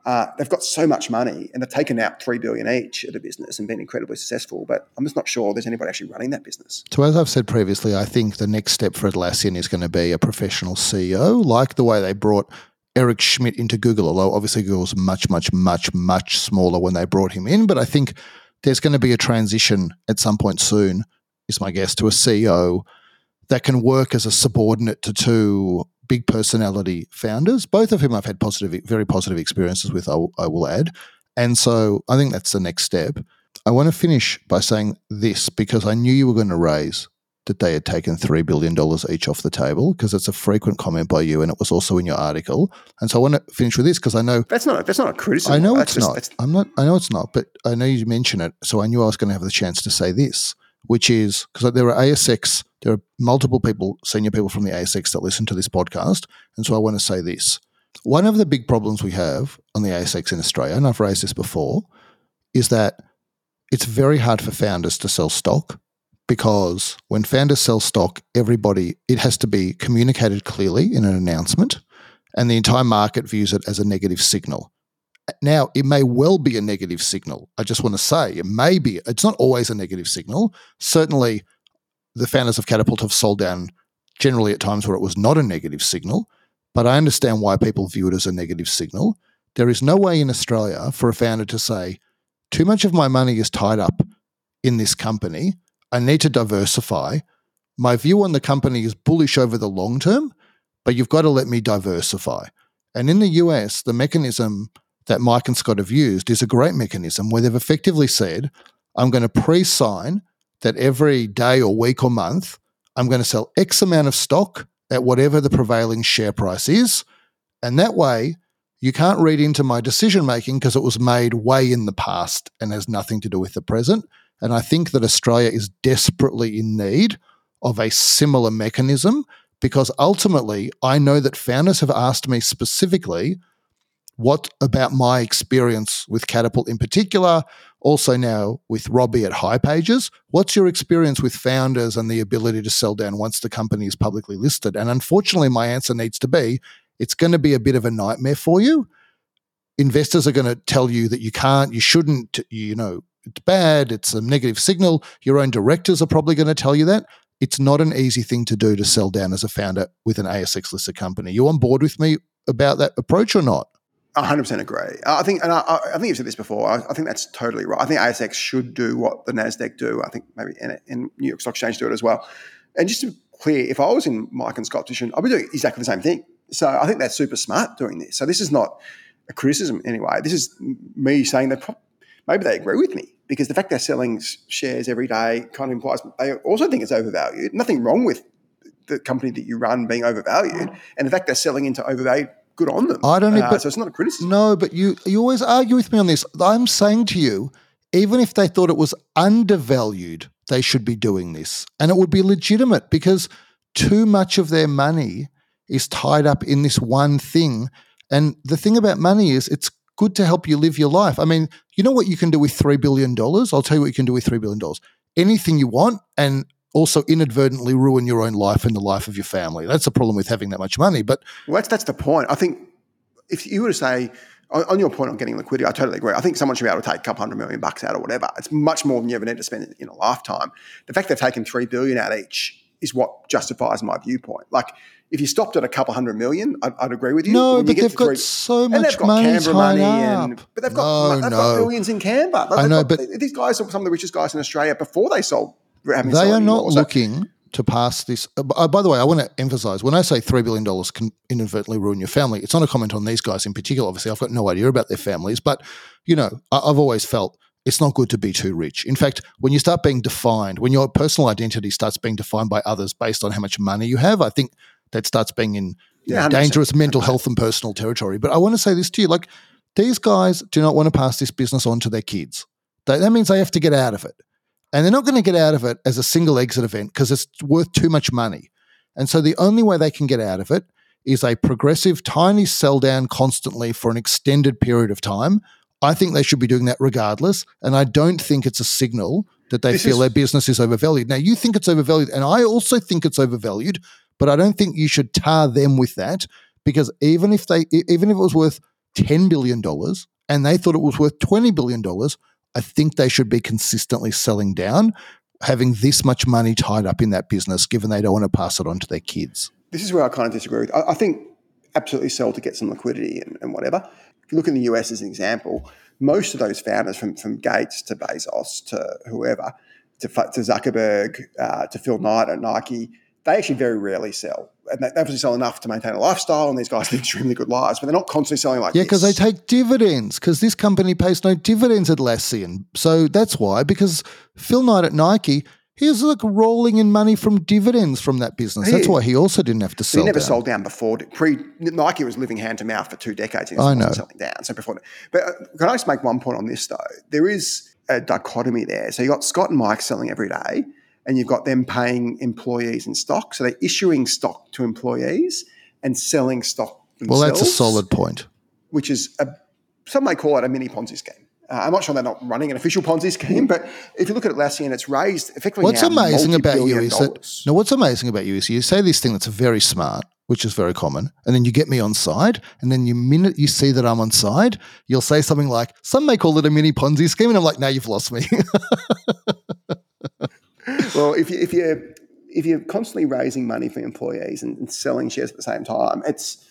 uh, they've got so much money and they've taken out three billion each of the business and been incredibly successful. But I'm just not sure there's anybody actually running that business. So, as I've said previously, I think the next step for Atlassian is going to be a professional CEO, like the way they brought Eric Schmidt into Google, although obviously Google's much, much, much, much smaller when they brought him in. But I think there's going to be a transition at some point soon, is my guess, to a CEO that can work as a subordinate to two big personality founders, both of whom I've had positive, very positive experiences with, I will add. And so I think that's the next step. I want to finish by saying this because I knew you were going to raise that they had taken $3 billion each off the table because it's a frequent comment by you and it was also in your article. And so I want to finish with this because I know That's not that's not a criticism. I know That's it's just- not. I'm not. I know it's not. But I know you mention it, so I knew I was going to have the chance to say this, which is because there are ASX, there are multiple people, senior people from the ASX that listen to this podcast, and so I want to say this. One of the big problems we have on the ASX in Australia, and I've raised this before, is that it's very hard for founders to sell stock because when founders sell stock, everybody it has to be communicated clearly in an announcement, and the entire market views it as a negative signal. Now, it may well be a negative signal. I just want to say it may be. It's not always a negative signal. Certainly, the founders of Catapult have sold down generally at times where it was not a negative signal, but I understand why people view it as a negative signal. There is no way in Australia for a founder to say, too much of my money is tied up in this company. I need to diversify. My view on the company is bullish over the long term, but you've got to let me diversify. And in the US, the mechanism that Mike and Scott have used is a great mechanism where they've effectively said, I'm going to pre sign that every day or week or month, I'm going to sell X amount of stock at whatever the prevailing share price is. And that way, you can't read into my decision making because it was made way in the past and has nothing to do with the present. And I think that Australia is desperately in need of a similar mechanism because ultimately I know that founders have asked me specifically what about my experience with Catapult in particular, also now with Robbie at hipages. What's your experience with founders and the ability to sell down once the company is publicly listed? And unfortunately, my answer needs to be it's going to be a bit of a nightmare for you. Investors are going to tell you that you can't, you shouldn't, you know, it's bad, it's a negative signal. Your own directors are probably going to tell you that. It's not an easy thing to do to sell down as a founder with an ASX listed company. You on board with me about that approach or not? 100% agree. I think, and I, I, think you've said this before. I, I, think that's totally right. I think ASX should do what the Nasdaq do. I think maybe in, New York Stock Exchange do it as well. And just to be clear, if I was in Mike and Scott's position, I'd be doing exactly the same thing. So I think they're super smart doing this. So this is not a criticism anyway. This is me saying that maybe they agree with me because the fact they're selling shares every day kind of implies they also think it's overvalued. Nothing wrong with the company that you run being overvalued, and the fact they're selling into overvalued. Good on them. I don't know, uh, so it's not a criticism. No, but you you always argue with me on this. I'm saying to you, even if they thought it was undervalued, they should be doing this, and it would be legitimate because too much of their money is tied up in this one thing. And the thing about money is it's good to help you live your life. I mean, you know what you can do with $3 billion? I'll tell you what you can do with $3 billion. Anything you want and also inadvertently ruin your own life and the life of your family. That's the problem with having that much money. But well, that's, that's the point. I think if you were to say, on your point on getting liquidity, I totally agree. I think someone should be able to take a couple hundred million bucks out or whatever. It's much more than you ever need to spend in a lifetime. The fact they've taken three billion out each is what justifies my viewpoint. Like if you stopped at a couple hundred million, I'd, I'd agree with you. No, but, they've got three, so much got money Canberra money, and, but they've got, no, they've no. got billions in Canberra. I know, got, but these guys are some of the richest guys in Australia before they sold. They are not looking to pass this. Uh, by the way, I want to emphasize when I say $3 billion can inadvertently ruin your family, it's not a comment on these guys in particular. Obviously, I've got no idea about their families, but, you know, I've always felt it's not good to be too rich. In fact, when you start being defined, when your personal identity starts being defined by others based on how much money you have, I think that starts being in yeah, dangerous mental health and personal territory. But I want to say this to you like, these guys do not want to pass this business on to their kids. that means they have to get out of it. And they're not going to get out of it as a single exit event because it's worth too much money. And so the only way they can get out of it is a progressive, tiny sell down constantly for an extended period of time. I think they should be doing that regardless. And I don't think it's a signal that they this feel is- their business is overvalued. Now, you think it's overvalued, and I also think it's overvalued but I don't think you should tar them with that because even if they even if it was worth ten billion dollars and they thought it was worth twenty billion dollars, I think they should be consistently selling down, having this much money tied up in that business, given they don't want to pass it on to their kids. This is where I kind of disagree with. I, I think absolutely sell to get some liquidity and, and whatever. If you look in the US as an example, most of those founders, from from Gates to Bezos to whoever, to, to Zuckerberg uh, to Phil Knight at Nike they actually very rarely sell. And they, obviously sell enough to maintain a lifestyle, and these guys have extremely good lives, but they're not constantly selling like yeah, because they take dividends. Because this company pays no dividends at Atlassian, so that's why. Because Phil Knight at Nike, he was like rolling in money from dividends from that business. He, that's why he also didn't have to sell. He never down. sold down before. Pre Nike was living hand to mouth for two decades. He I know. Selling down. So before, but uh, can I just make one point on this though? There is a dichotomy there. So you got Scott and Mike selling every day and you've got them paying employees in stock. So they're issuing stock to employees and selling stock themselves. Well, that's a solid point. Which is, a, some may call it a mini Ponzi scheme. Uh, I'm not sure they're not running an official Ponzi scheme, but if you look at Atlassian, it's raised effectively. What's amazing about you is dollars. that no, what's amazing about you is you say this thing that's very smart, which is very common, and then you get me on side, and then the minute you see that I'm on side, you'll say something like, "Some may call it a mini Ponzi scheme," and I'm like, "Now you've lost me." well, if you if you if you're constantly raising money for employees and, and selling shares at the same time, it's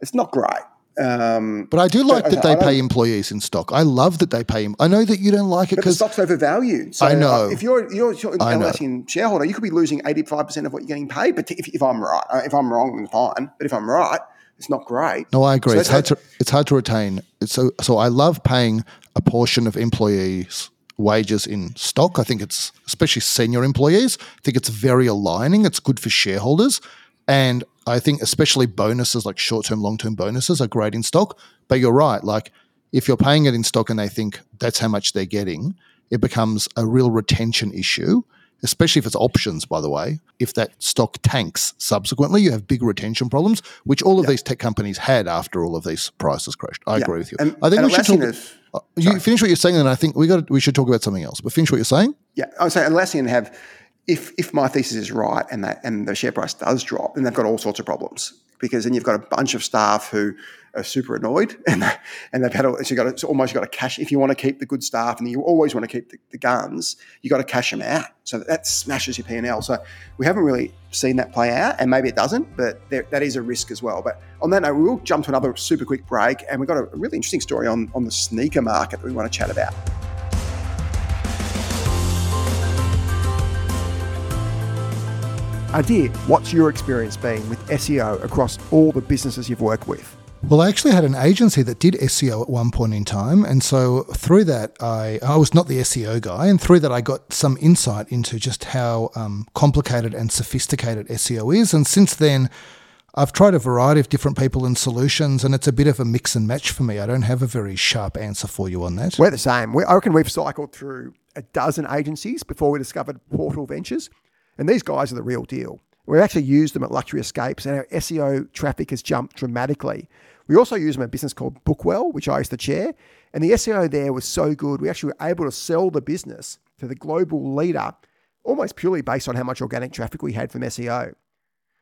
it's not great. Um, but I do like that they pay employees in stock. I love that they pay him. I know that you don't like it because stock's overvalued. So I know. If you're you're, you're an Atlassian shareholder, you could be losing eighty five percent of what you're getting paid. But if, if I'm right, uh, if I'm wrong, then fine. But if I'm right, it's not great. No, I agree. So it's hard to it's hard to retain. It's so so I love paying a portion of employees' wages in stock. I think it's especially senior employees. I think it's very aligning. It's good for shareholders, and I think especially bonuses like short term, long term bonuses are great in stock. But you're right. Like if you're paying it in stock and they think that's how much they're getting, it becomes a real retention issue especially if it's options, by the way. If that stock tanks subsequently, you have big retention problems, which all of yeah. these tech companies had after all of these prices crashed. I yeah. agree with you. And, I think we should talk. Is, uh, you finish what you're saying, and I think we got we should talk about something else. But finish what you're saying. Yeah, I would say Atlassian have. If, if my thesis is right and that and the share price does drop, then they've got all sorts of problems because then you've got a bunch of staff who are super annoyed, and and they've had a, so you got almost got to cash if you want to keep the good staff, and you always want to keep the, the guns, you got to cash them out. So that, that smashes your P and L. So we haven't really seen that play out, and maybe it doesn't, but there, that is a risk as well. But on that note, we'll jump to another super quick break, and we've got a really interesting story on on the sneaker market that we want to chat about. Adir, what's your experience been with SEO across all the businesses you've worked with? Well, I actually had an agency that did SEO at one point in time. And so through that, I, I was not the SEO guy. And through that, I got some insight into just how um, complicated and sophisticated SEO is. And since then, I've tried a variety of different people and solutions, and it's a bit of a mix and match for me. I don't have a very sharp answer for you on that. We're the same. We, I reckon we've cycled through a dozen agencies before we discovered Portal Ventures. And these guys are the real deal. We've actually used them at Luxury Escapes, and our SEO traffic has jumped dramatically. We also use them in a business called Bookwell, which I used to chair. And the SEO there was so good, we actually were able to sell the business to the global leader almost purely based on how much organic traffic we had from SEO.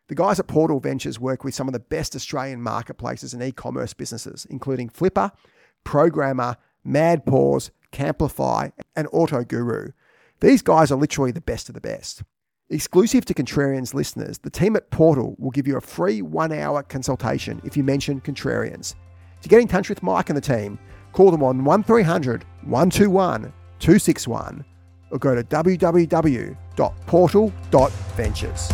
The guys at Portal Ventures work with some of the best Australian marketplaces and e commerce businesses, including Flippa, Programmer, Mad MadPaws, Camplify, and Auto Guru. These guys are literally the best of the best. Exclusive to Contrarians listeners, the team at Portal will give you a free one hour consultation if you mention Contrarians. To get in touch with Mike and the team, call them on 1300 121 261 or go to www.portal.ventures.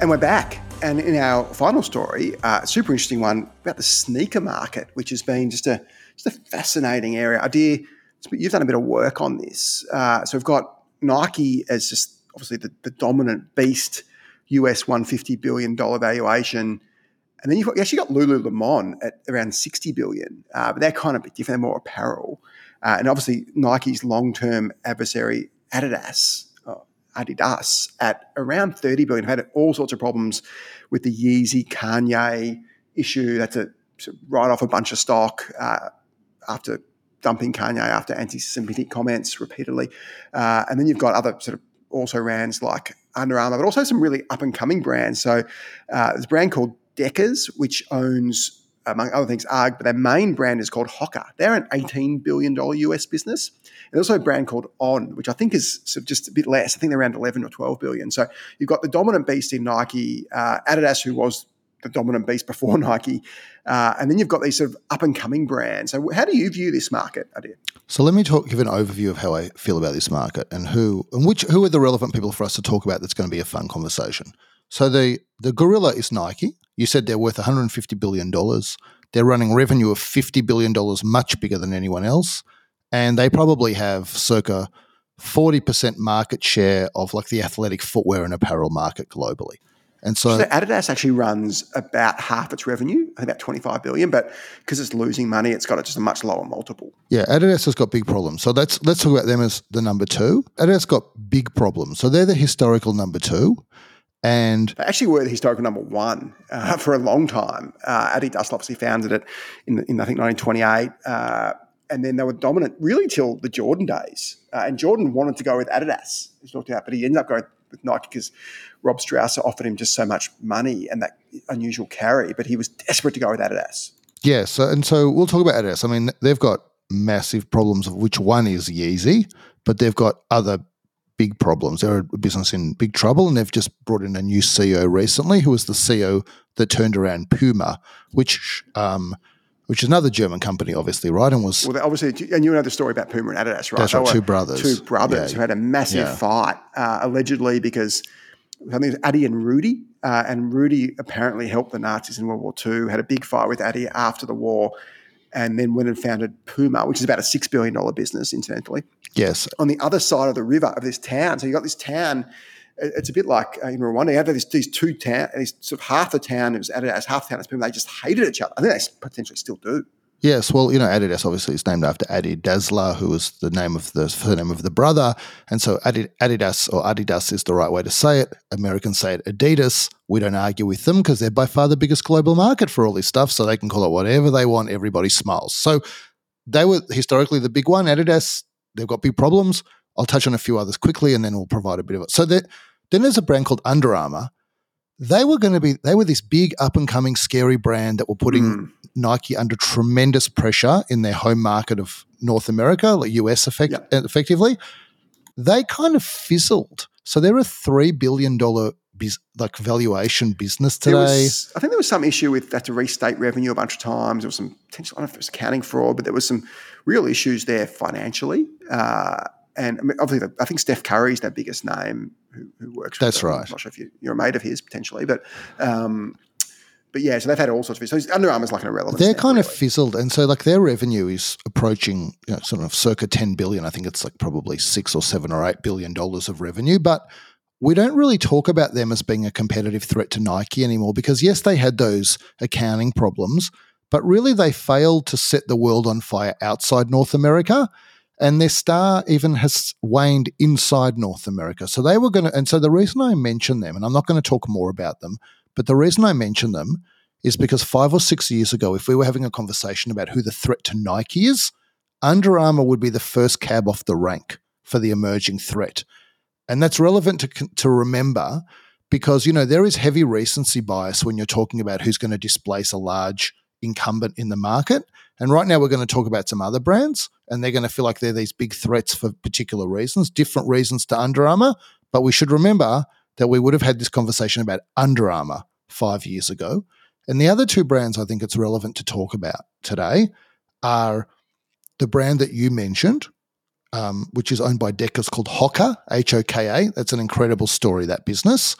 And we're back. And in our final story, uh, super interesting one about the sneaker market, which has been just a just a fascinating area. Adir, you've done a bit of work on this. Uh, so we've got Nike as just obviously the, the dominant beast, US $150 billion valuation. And then you've got, you actually got Lululemon at around 60 billion, uh, but they're kind of a bit different. They're more apparel. Uh, and obviously Nike's long-term adversary, Adidas, uh, Adidas, at around 30 billion. Have had all sorts of problems with the Yeezy Kanye issue. That's a write off a bunch of stock. Uh, after dumping Kanye after anti-Semitic comments repeatedly, uh, and then you've got other sort of also rans like Under Armour, but also some really up and coming brands. So uh, there's a brand called Deckers, which owns among other things, UGG, but their main brand is called Hoka. They're an $18 billion US business. And also a brand called On, which I think is sort of just a bit less. I think they're around 11 or 12 billion. So you've got the dominant beast in Nike, uh, Adidas, who was the dominant beast before Nike. Uh, and then you've got these sort of up and coming brands. So, how do you view this market, Adir? So, let me talk, give an overview of how I feel about this market and who and which who are the relevant people for us to talk about. That's going to be a fun conversation. So, the the gorilla is Nike. You said they're worth 150 billion dollars. They're running revenue of 50 billion dollars, much bigger than anyone else, and they probably have circa 40% market share of like the athletic footwear and apparel market globally. And so, so, Adidas actually runs about half its revenue, about 25 billion, but because it's losing money, it's got just a much lower multiple. Yeah, Adidas has got big problems. So let's let's talk about them as the number two. Adidas got big problems. So they're the historical number two. And they actually were the historical number one uh, for a long time. Uh, Adidas obviously founded it in, in I think 1928. Uh, and then they were dominant really till the Jordan days. Uh, and Jordan wanted to go with Adidas, he talked about, but he ended up going with Nike because Rob Strasser offered him just so much money and that unusual carry, but he was desperate to go with Adidas. Yeah, so and so we'll talk about Adidas. I mean, they've got massive problems of which one is Yeezy, but they've got other big problems. They're a business in big trouble, and they've just brought in a new CEO recently, who was the CEO that turned around Puma, which um, which is another German company, obviously, right? And was well, obviously, and you know the story about Puma and Adidas, right? That's right, two brothers, two brothers yeah. who had a massive yeah. fight, uh, allegedly because I think it was Adi and Rudi, uh, and Rudi apparently helped the Nazis in World War II. Had a big fight with Adi after the war, and then went and founded Puma, which is about a six billion dollar business, incidentally. Yes, on the other side of the river of this town. So you got this town it's a bit like uh, in Rwanda. You have these, these two towns, these sort of half the town is Adidas, half the town is Puma. They just hated each other. I think they potentially still do. Yes, well, you know, Adidas obviously is named after Adi Dassler, who was the name of the surname of the brother, and so Adidas or Adidas is the right way to say it. Americans say it Adidas. We don't argue with them because they're by far the biggest global market for all this stuff, so they can call it whatever they want. Everybody smiles. So they were historically the big one. Adidas, they've got big problems. I'll touch on a few others quickly, and then we'll provide a bit of it. So then there's a brand called Under Armour they were going to be they were this big up and coming scary brand that were putting mm. Nike under tremendous pressure in their home market of North America, like US effect, yep. effectively. They kind of fizzled. So they're a three billion dollar biz, like valuation business today. Was, I think there was some issue with that to restate revenue a bunch of times. There was some potential, I don't know if it was accounting fraud, but there was some real issues there financially. Uh, and I mean, obviously, I think Steph Curry is their biggest name who, who works. That's right. I'm not sure if you, are a mate of his potentially, but um, but yeah, so they've had all sorts of. So Under Armour's like an irrelevant. They're kind really. of fizzled, and so like their revenue is approaching you know, sort of circa ten billion. I think it's like probably six or seven or eight billion dollars of revenue, but. We don't really talk about them as being a competitive threat to Nike anymore because, yes, they had those accounting problems, but really they failed to set the world on fire outside North America and their star even has waned inside North America. So they were going to, and so the reason I mention them, and I'm not going to talk more about them, but the reason I mention them is because five or six years ago, if we were having a conversation about who the threat to Nike is, Under Armour would be the first cab off the rank for the emerging threat. And that's relevant to, to remember because, you know, there is heavy recency bias when you're talking about who's going to displace a large incumbent in the market. And right now, we're going to talk about some other brands, and they're going to feel like they're these big threats for particular reasons, different reasons to Under Armour. But we should remember that we would have had this conversation about Under Armour five years ago. And the other two brands I think it's relevant to talk about today are the brand that you mentioned, um, which is owned by Deckers called Hoka, H O K A. That's an incredible story, that business.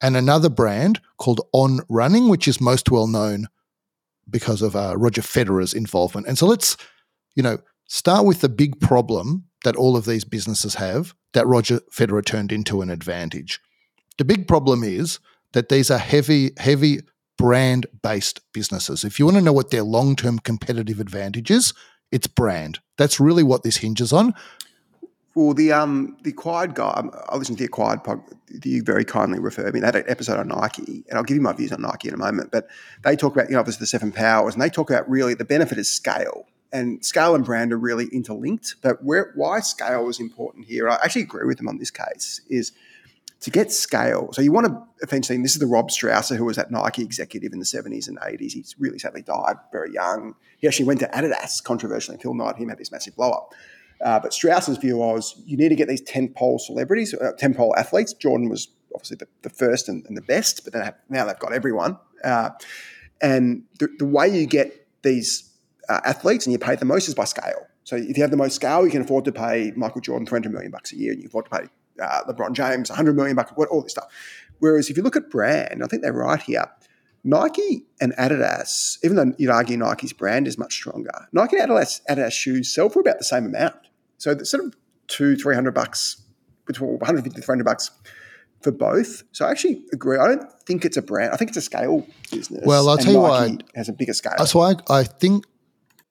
And another brand called On Running, which is most well known because of uh, Roger Federer's involvement. And so let's, you know, start with the big problem that all of these businesses have that Roger Federer turned into an advantage. The big problem is that these are heavy, heavy brand based businesses. If you want to know what their long term competitive advantage is, it's brand. That's really what this hinges on. Well, the um the Acquired guy, um, I listened to the Acquired pod. You very kindly referred me that episode on Nike, and I'll give you my views on Nike in a moment. But they talk about you know obviously the seven powers, and they talk about really the benefit is scale, and scale and brand are really interlinked. But where why scale is important here, I actually agree with them on this case. Is to get scale. So you want to eventually, and this is the Rob Strasser who was at Nike executive in the 70s and 80s. He's really sadly died very young. He actually went to Adidas, controversially, Phil Knight, him had this massive blow up. Uh, but Strasser's view was you need to get these tentpole celebrities, uh, tentpole athletes. Jordan was obviously the, the first and, and, the best, but have, now they've got everyone. Uh, and the, the, way you get these uh, athletes and you pay the most is by scale. So if you have the most scale, you can afford to pay Michael Jordan 300 million bucks a year, and you afford to pay uh, LeBron James 100 million bucks, all this stuff. Whereas if you look at brand, I think they're right here. Nike and Adidas, even though you'd argue Nike's brand is much stronger, Nike and Adidas, Adidas shoes sell for about the same amount. So the sort of two, three hundred bucks, between 150 to 300 bucks for both. So I actually agree. I don't think it's a brand. I think it's a scale business. Well, I'll tell you why. has a bigger scale. Uh, so I, I think,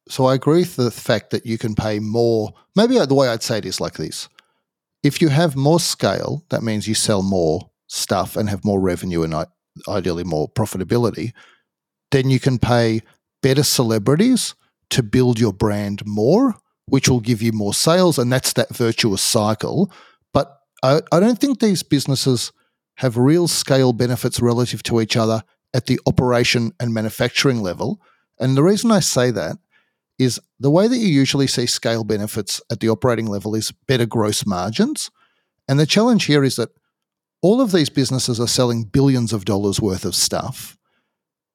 so I agree with the fact that you can pay more. Maybe the way I'd say it is like this. If you have more scale, that means you sell more stuff and have more revenue and uh, ideally more profitability, then you can pay better celebrities to build your brand more which will give you more sales. And that's that virtuous cycle. But I, I don't think these businesses have real scale benefits relative to each other at the operation and manufacturing level. And the reason I say that is the way that you usually see scale benefits at the operating level is better gross margins. And the challenge here is that all of these businesses are selling billions of dollars worth of stuff.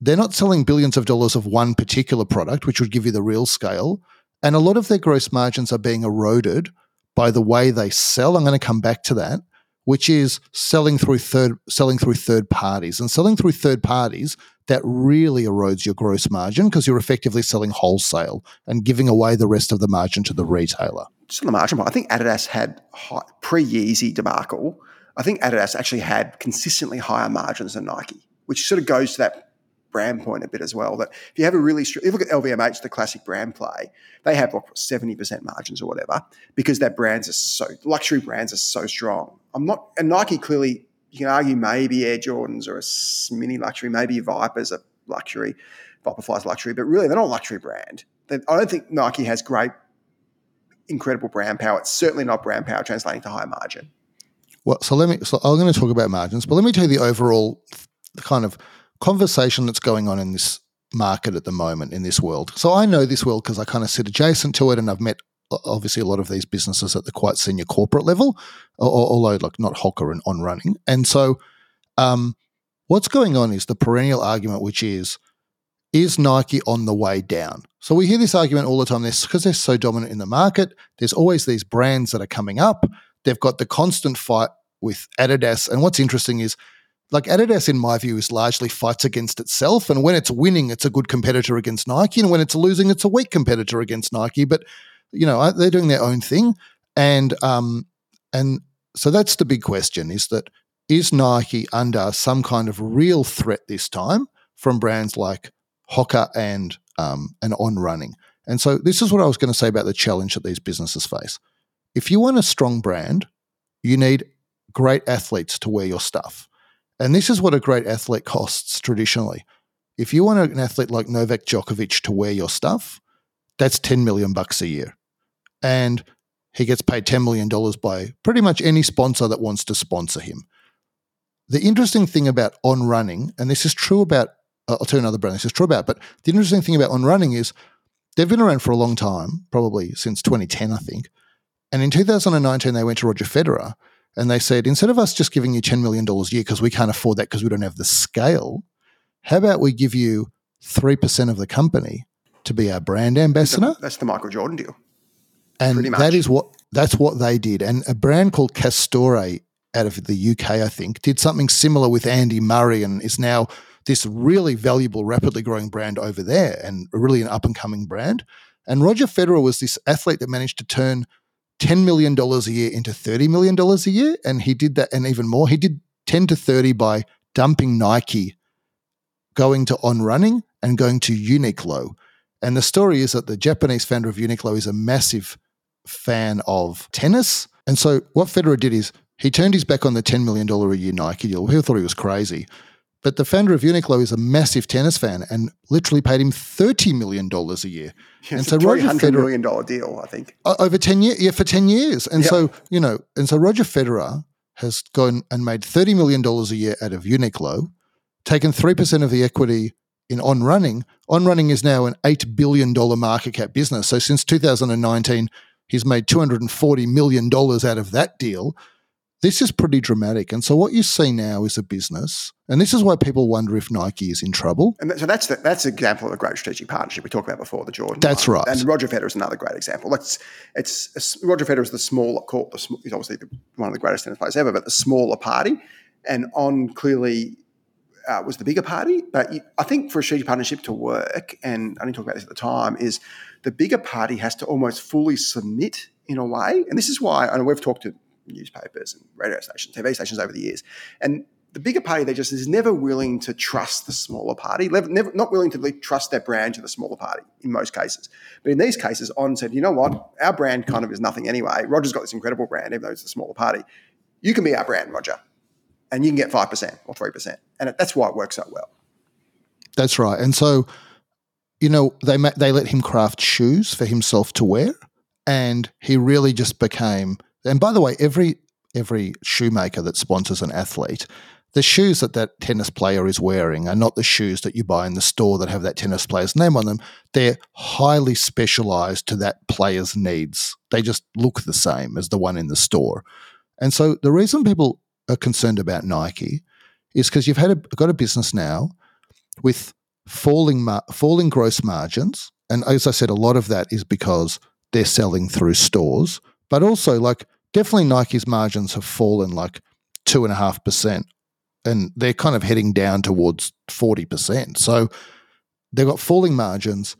they're not selling billions of dollars of one particular product, which would give you the real scale. And a lot of their gross margins are being eroded by the way they sell. I'm going to come back to that, which is selling through third selling through third parties. And selling through third parties, that really erodes your gross margin because you're effectively selling wholesale and giving away the rest of the margin to the retailer. Just on the margin point, I think Adidas had pre Yeezy debacle. I think Adidas actually had consistently higher margins than Nike, which sort of goes to that brand point a bit as well. That if you have a really, strong if you look at LVMH, the classic brand play, they have like seventy percent margins or whatever because their brands are so luxury brands are so strong. I'm not, and Nike clearly, you can argue maybe Air Jordans are a mini luxury, maybe Vapors are luxury, Vaporfly's luxury, but really they're not a luxury brand. I don't think Nike has great, incredible brand power. It's certainly not brand power translating to high margin. Well, so let me. So I'm going to talk about margins, but let me tell you the overall kind of conversation that's going on in this market at the moment in this world. So I know this world because I kind of sit adjacent to it, and I've met obviously a lot of these businesses at the quite senior corporate level, although like not Hoka and on running. And so, um, what's going on is the perennial argument, which is, is Nike on the way down? So we hear this argument all the time. This because they're so dominant in the market. There's always these brands that are coming up. They've got the constant fight with Adidas, and what's interesting is like Adidas, in my view, is largely fights against itself. And when it's winning, it's a good competitor against Nike. And when it's losing, it's a weak competitor against Nike. But, you know, they're doing their own thing. And, um, and so that's the big question is that is Nike under some kind of real threat this time from brands like Hoka and, um, and On Running? And so this is what I was going to say about the challenge that these businesses face. If you want a strong brand, you need great athletes to wear your stuff. And this is what a great athlete costs traditionally. If you want an athlete like Novak Djokovic to wear your stuff, that's 10 million bucks a year. And he gets paid $10 million by pretty much any sponsor that wants to sponsor him. The interesting thing about on running, and this is true about, uh, I'll tell you another brand this is true about, but the interesting thing about on running is they've been around for a long time, probably since 2010, I think. And in 2019, they went to Roger Federer and they said, instead of us just giving you $10 million a year because we can't afford that because we don't have the scale, how about we give you 3% of the company to be our brand ambassador? That's the Michael Jordan deal. And that is what that's what they did. And a brand called Castore out of the UK, I think, did something similar with Andy Murray and is now this really valuable, rapidly growing brand over there and really an up and coming brand. And Roger Federer was this athlete that managed to turn $10 million a year into $30 million a year. And he did that and even more. He did 10 to 30 by dumping Nike, going to On Running, and going to Uniqlo. And the story is that the Japanese founder of Uniqlo is a massive fan of tennis. And so what Federer did is he turned his back on the $10 million a year Nike deal. People thought he was crazy. But the founder of Uniqlo is a massive tennis fan and literally paid him $30 million a year. Yeah, and so Roger Federer, million dollar deal, I think. Over 10 years, yeah, for 10 years. And yep. so, you know, and so Roger Federer has gone and made $30 million a year out of Uniqlo, taken 3% of the equity in On Running. On Running is now an $8 billion market cap business. So since 2019, he's made $240 million out of that deal. This is pretty dramatic. And so what you see now is a business, and this is why people wonder if Nike is in trouble. And so that's the, that's an example of a great strategic partnership we talked about before, the Jordan. That's right. And Roger Federer is another great example. It's, it's Roger Federer is the smaller, court, the, he's obviously the, one of the greatest tennis players ever, but the smaller party. And on clearly uh, was the bigger party. But you, I think for a strategic partnership to work, and I didn't talk about this at the time, is the bigger party has to almost fully submit in a way. And this is why, and we've talked to newspapers and radio stations, TV stations over the years. And the bigger party, they just is never willing to trust the smaller party, never, not willing to trust their brand to the smaller party in most cases. But in these cases, On said, you know what, our brand kind of is nothing anyway. Roger's got this incredible brand, even though it's a smaller party. You can be our brand, Roger, and you can get 5% or 3%. And that's why it works so well. That's right. And so, you know, they, they let him craft shoes for himself to wear. And he really just became – and by the way, every every shoemaker that sponsors an athlete, the shoes that that tennis player is wearing are not the shoes that you buy in the store that have that tennis player's name on them. They're highly specialized to that player's needs. They just look the same as the one in the store. And so the reason people are concerned about Nike is because you've had a, got a business now with falling mar- falling gross margins, and as I said, a lot of that is because they're selling through stores, but also like definitely Nike's margins have fallen like two and a half percent, and they're kind of heading down towards forty percent. So they've got falling margins.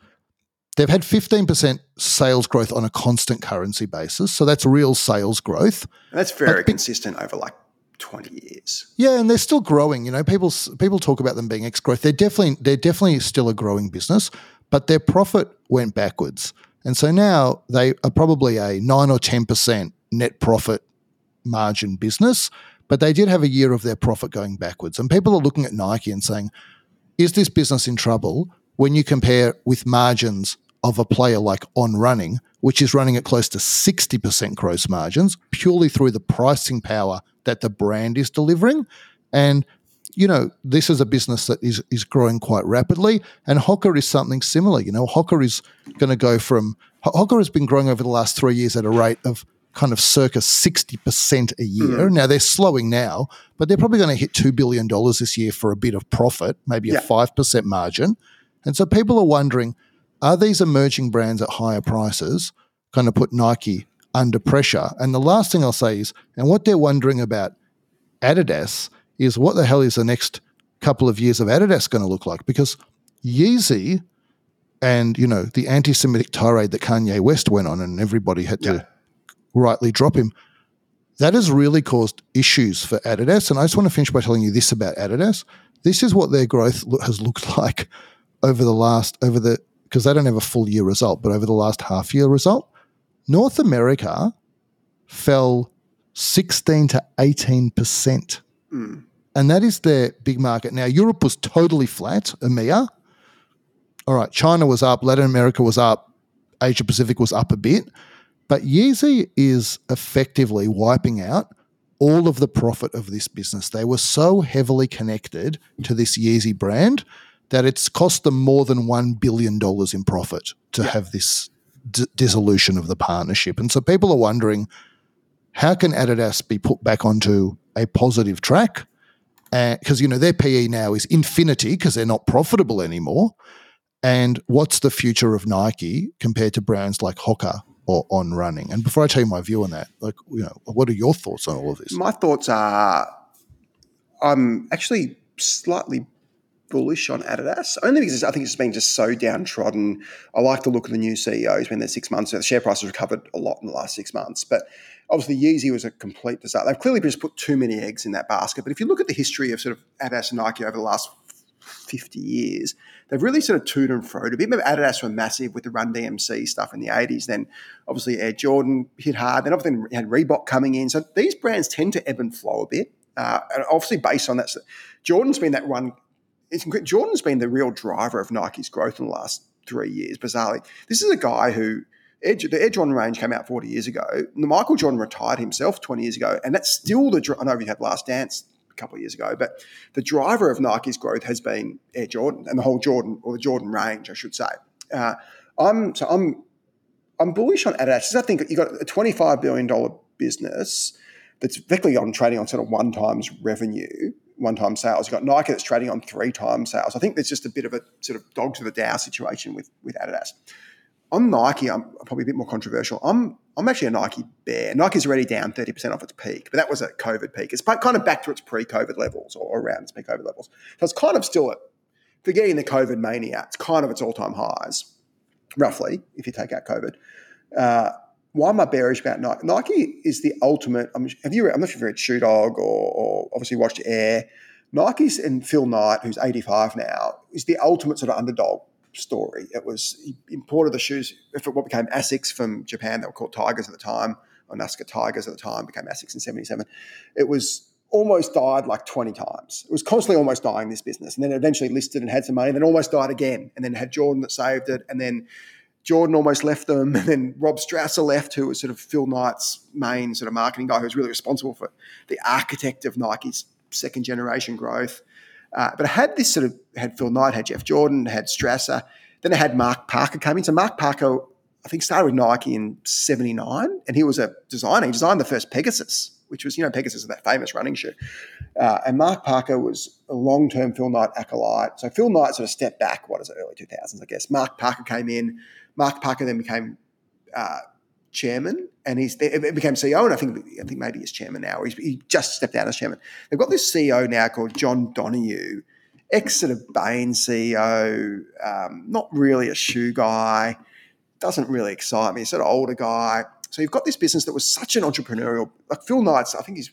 They've had 15% sales growth on a constant currency basis. So that's real sales growth. And that's very consistent over like 20 years. Yeah, and they're still growing. You know, people people talk about them being ex growth. They're definitely they're definitely still a growing business, but their profit went backwards. And so now they are probably a 9 or 10% net profit margin business, but they did have a year of their profit going backwards. And people are looking at Nike and saying, is this business in trouble when you compare with margins of a player like On Running, which is running at close to 60% gross margins purely through the pricing power that the brand is delivering. And you know, this is a business that is is growing quite rapidly, and Hoka is something similar. You know, Hoka is going to go from Hoka has been growing over the last three years at a rate of kind of circa sixty percent a year. Mm. Now they're slowing now, but they're probably going to hit two billion dollars this year for a bit of profit, maybe yeah. a five percent margin. And so people are wondering, are these emerging brands at higher prices going to put Nike under pressure? And the last thing I'll say is, and what they're wondering about Adidas is what the hell is the next couple of years of Adidas going to look like? Because Yeezy and, you know, the anti Semitic tirade that Kanye West went on and everybody had to rightly drop him, that has really caused issues for Adidas. And I just want to finish by telling you this about Adidas. This is what their growth has looked like over the last, over the, because they don't have a full year result, but over the last half year result. North America fell 16 to 18%. Mm. And that is their big market. Now, Europe was totally flat, EMEA. All right, China was up, Latin America was up, Asia Pacific was up a bit. But Yeezy is effectively wiping out all of the profit of this business. They were so heavily connected to this Yeezy brand that it's cost them more than $1 billion in profit to yeah. have this d- dissolution of the partnership. And so people are wondering how can Adidas be put back onto a positive track? Because, uh, you know, their PE now is infinity because they're not profitable anymore. And what's the future of Nike compared to brands like Hoka or On Running? And before I tell you my view on that, like, you know, what are your thoughts on all of this? My thoughts are I'm actually slightly bullish on Adidas, only because I think it's been just so downtrodden. I like the look of the new CEO. He's been there six months. So the share price has recovered a lot in the last six months. But obviously, Yeezy was a complete disaster. They've clearly just put too many eggs in that basket. But if you look at the history of sort of Adidas and Nike over the last 50 years, they've really sort of toed and froed a bit. Remember, Adidas were massive with the Run DMC stuff in the 80s. Then obviously Air Jordan hit hard. Then obviously had Reebok coming in. So these brands tend to ebb and flow a bit. Uh, and obviously based on that, Jordan's been that one Jordan's been the real driver of Nike's growth in the last three years. Bizarrely, this is a guy who the Air Jordan range came out 40 years ago. Michael Jordan retired himself 20 years ago, and that's still the. I know we had Last Dance a couple of years ago, but the driver of Nike's growth has been Air Jordan and the whole Jordan or the Jordan range, I should say. Uh, I'm so I'm I'm bullish on Adidas. I think you got a 25 billion dollar business that's effectively on trading on sort of one times revenue one time sales. You've got Nike that's trading on three times sales. I think there's just a bit of a sort of dog to the Dow situation with, with Adidas. On Nike, I'm probably a bit more controversial. I'm I'm actually a Nike bear. Nike's already down 30% off its peak, but that was a COVID peak. It's kind of back to its pre-COVID levels or around its pre-COVID levels. So it's kind of still at, forgetting the COVID mania, it's kind of its all-time highs, roughly, if you take out COVID. Uh, why am I bearish about Nike? Nike is the ultimate. I'm, have you? I'm not sure if you read Shoe Dog or, or obviously watched Air. Nike's and Phil Knight, who's 85 now, is the ultimate sort of underdog story. It was he imported the shoes for what became Asics from Japan. They were called Tigers at the time, or Onitsuka Tigers at the time, became Asics in 77. It was almost died like 20 times. It was constantly almost dying this business. And then eventually listed and had some money, and then almost died again. And then had Jordan that saved it. And then Jordan almost left them, and then Rob Strasser left, who was sort of Phil Knight's main sort of marketing guy, who was really responsible for the architect of Nike's second generation growth. Uh, but I had this sort of had Phil Knight, had Jeff Jordan, had Strasser, then I had Mark Parker come in. So Mark Parker, I think, started with Nike in '79, and he was a designer. He designed the first Pegasus which was, you know, Pegasus, is that famous running shoe. Uh, and Mark Parker was a long term Phil Knight acolyte. So Phil Knight sort of stepped back, what is it, early 2000s, I guess. Mark Parker came in. Mark Parker then became uh, chairman and he's it became CEO, and I think I think maybe he's chairman now. He's, he just stepped down as chairman. They've got this CEO now called John Donahoe, ex sort of Bain CEO, um, not really a shoe guy, doesn't really excite me. Sort of older guy. So you've got this business that was such an entrepreneurial, like Phil Knight's. I think his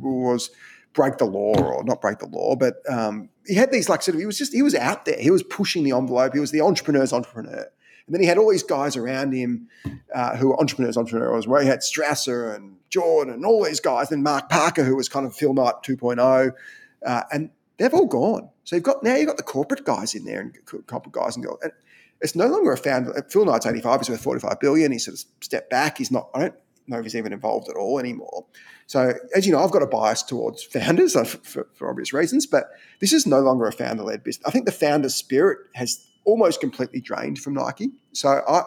rule was break the law or not break the law, but um, he had these like sort of he was just he was out there. He was pushing the envelope. He was the entrepreneur's entrepreneur. And then he had all these guys around him uh, who were entrepreneurs, entrepreneurs, where he had Strasser and Jordan and all these guys, and Mark Parker, who was kind of Phil Knight 2.0. Uh, and they've all gone. So you've got now you've got the corporate guys in there and corporate guys and girls. And it's no longer a founder. Phil Knight's 85, he's worth 45 billion. He sort of stepped back. He's not, I don't he's even involved at all anymore. So, as you know, I've got a bias towards founders for, for obvious reasons, but this is no longer a founder led business. I think the founder spirit has almost completely drained from Nike. So I, I,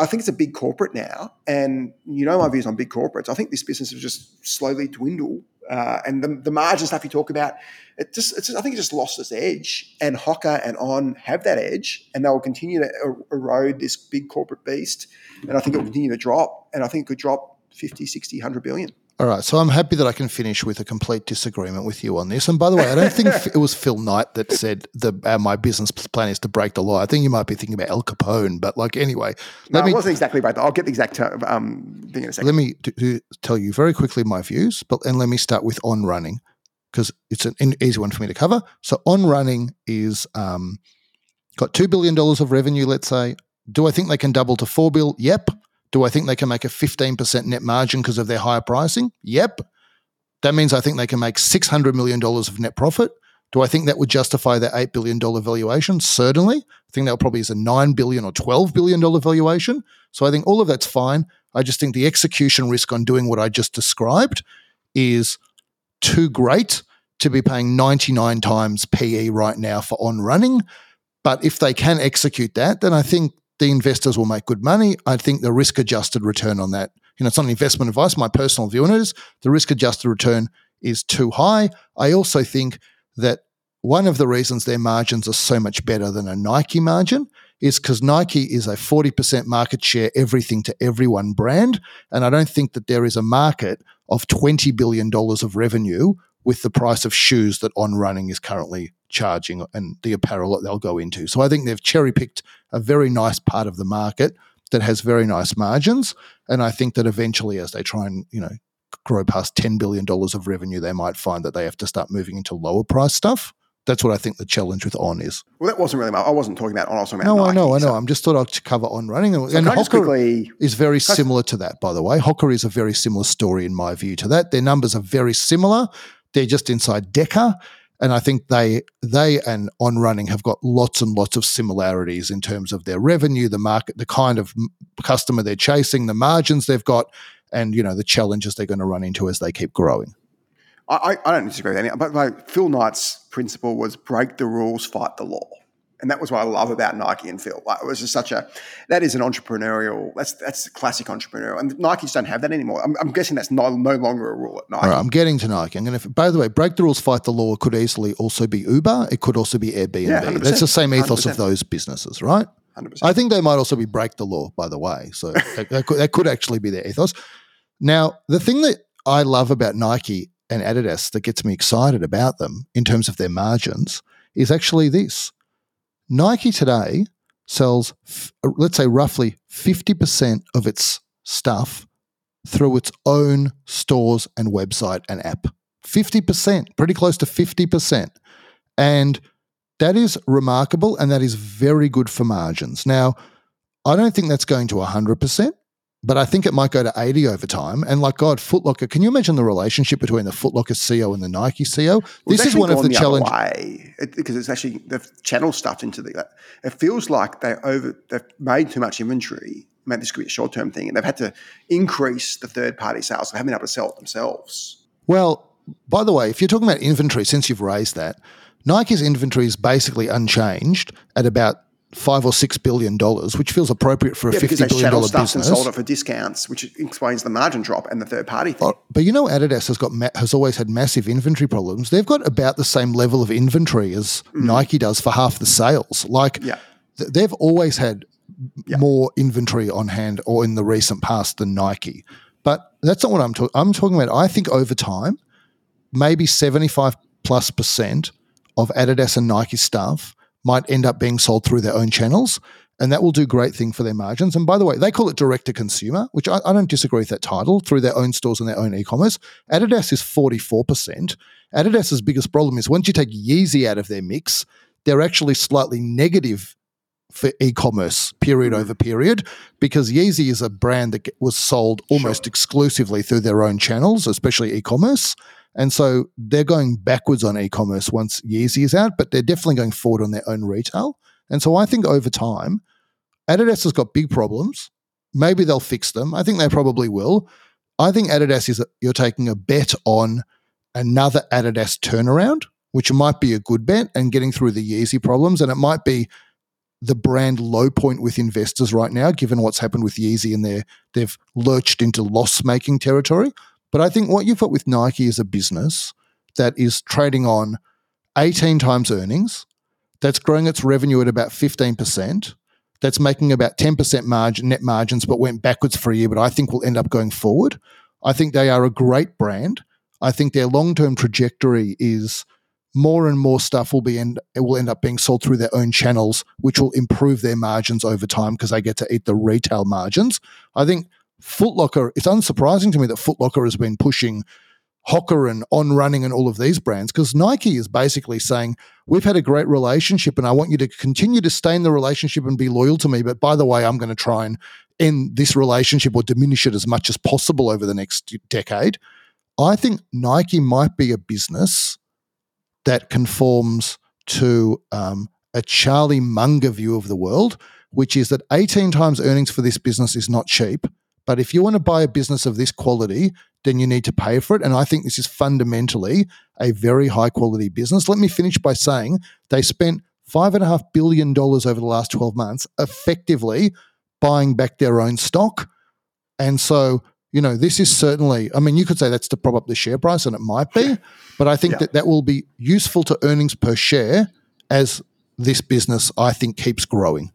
I think it's a big corporate now, and you know my views on big corporates. I think this business has just slowly dwindled, uh, and the, the margin stuff you talk about, it just, it's, I think it just lost its edge. And Hoka and On have that edge, and they will continue to er, erode this big corporate beast, and I think it will continue to drop, and I think it could drop 50, 60, 100 billion. All right, so I'm happy that I can finish with a complete disagreement with you on this. And by the way, I don't think it was Phil Knight that said the uh, my business plan is to break the law. I think you might be thinking about Al Capone, but like anyway, no, me, it wasn't exactly right. Though. I'll get the exact um, thing in a second. Let me do, do, tell you very quickly my views, but and let me start with on running because it's an easy one for me to cover. So on running is um, got two billion dollars of revenue. Let's say, do I think they can double to four bill? Yep. Do I think they can make a 15% net margin because of their higher pricing? Yep. That means I think they can make $600 million of net profit. Do I think that would justify their $8 billion valuation? Certainly. I think that probably is a 9 billion or $12 billion valuation. So I think all of that's fine. I just think the execution risk on doing what I just described is too great to be paying 99 times PE right now for on running. But if they can execute that, then I think the investors will make good money. I think the risk adjusted return on that, you know, it's not investment advice. My personal view on it is the risk adjusted return is too high. I also think that one of the reasons their margins are so much better than a Nike margin is because Nike is a 40% market share, everything to everyone brand. And I don't think that there is a market of $20 billion of revenue with the price of shoes that On Running is currently charging and the apparel that they'll go into. So I think they've cherry picked a very nice part of the market that has very nice margins. And I think that eventually, as they try and, you know, grow past $10 billion of revenue, they might find that they have to start moving into lower price stuff. That's what I think the challenge with On is. Well, that wasn't really my. I wasn't talking about On. I was talking about. No, Nike, I know, I know. So. I'm just thought I'd cover On running, and, so and Hoka quickly, is very similar to that. By the way, Hoka is a very similar story in my view to that. Their numbers are very similar. They're just inside Deckers, and I think they they and on running have got lots and lots of similarities in terms of their revenue, the market, the kind of customer they're chasing, the margins they've got, and you know the challenges they're going to run into as they keep growing. I, I don't disagree with any, but Phil Knight's principle was break the rules, fight the law and that was what I love about Nike and Phil. Like, it was just such a that is an entrepreneurial. That's that's classic entrepreneurial, and Nikes don't have that anymore. I'm, I'm guessing that's no, no longer a rule at Nike. All right, I'm getting to Nike. I'm going to. By the way, break the rules, fight the law could easily also be Uber. It could also be Airbnb. Yeah, that's the same ethos 100%. of those businesses, right? 100%. I think they might also be break the law. By the way, so that, that, could, that could actually be their ethos. Now, the thing that I love about Nike and Adidas that gets me excited about them in terms of their margins is actually this Nike today sells, uh, let's say, roughly 50% of its stuff through its own stores and website and app. 50%, pretty close to 50%. And that is remarkable and that is very good for margins. Now, I don't think that's going to 100%, but I think it might go to 80 over time. And like God, Footlocker, can you imagine the relationship between the Footlocker CEO and the Nike CEO? Well, this is one of the, the challenges. It, because it's actually, the channel stuffed into the, it feels like they over, they've made too much inventory. Maybe this could be a short term thing. And they've had to increase the third party sales. They haven't been able to sell it themselves. Well, by the way, if you're talking about inventory, since you've raised that, Nike's inventory is basically unchanged at about five or six billion dollars, which feels appropriate for a Yeah, fifty because they billion dollar stuff business. and sold it for discounts, which explains the margin drop and the third party thing. Oh, But you know, Adidas has got ma- has always had massive inventory problems. They've got about the same level of inventory as Nike does for half the sales. Like, Mm. Yeah. th- they've always had more inventory on hand or in the recent past than Nike. But that's not what I'm talking. I'm talking about. I think over time, maybe seventy five plus percent of Adidas and Nike stuff might end up being sold through their own channels. And that will do great thing for their margins. And by the way, they call it direct to consumer, which I, I don't disagree with that title, through their own stores and their own e-commerce. Adidas is 44%. Adidas's biggest problem is once you take Yeezy out of their mix, they're actually slightly negative for e-commerce period mm. over period because Yeezy is a brand that was sold almost exclusively through their own channels, especially e-commerce. And so they're going backwards on e-commerce once Yeezy is out, but they're definitely going forward on their own retail. And so I think over time, Adidas has got big problems. Maybe they'll fix them. I think they probably will. I think Adidas is you're taking a bet on another Adidas turnaround, which might be a good bet and getting through the Yeezy problems. And it might be the brand low point with investors right now, given what's happened with Yeezy and their they've lurched into loss making territory. But I think what you've got with Nike is a business that is trading on 18 times earnings, that's growing its revenue at about 15%, that's making about 10% margin, net margins, but went backwards for a year, but I think will end up going forward. I think they are a great brand. I think their long term trajectory is more and more stuff will be end, it will end up being sold through their own channels, which will improve their margins over time because they get to eat the retail margins. I think Footlocker, it's unsurprising to me that Footlocker has been pushing Hoka and On Running and all of these brands because Nike is basically saying, We've had a great relationship and I want you to continue to stay in the relationship and be loyal to me. But by the way, I'm going to try and end this relationship or diminish it as much as possible over the next decade. I think Nike might be a business that conforms to um, a Charlie Munger view of the world, which is that 18 times earnings for this business is not cheap. But if you want to buy a business of this quality, then you need to pay for it. And I think this is fundamentally a very high quality business. Let me finish by saying they spent $5.5 billion over the last 12 months effectively buying back their own stock. And so, you know, this is certainly, I mean, you could say that's to prop up the share price, and it might be, but I think Yeah. that that will be useful to earnings per share as this business, I think, keeps growing.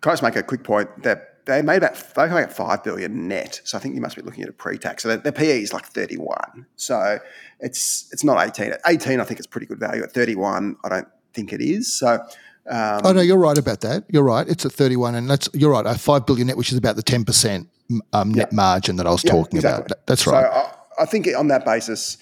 Can I just make a quick point that they made about they made about five billion net. So I think you must be looking at a pre-tax. So their, their PE is like thirty one. So it's it's not eighteen. At eighteen, I think it's pretty good value. At thirty one, I don't think it is. So um, Oh no, you're right about that. You're right. It's at 31, and that's you're right. A five billion net, which is about the 10 percent um, net margin that I was Yeah, talking exactly. about. That- That's So right. I, I think on that basis,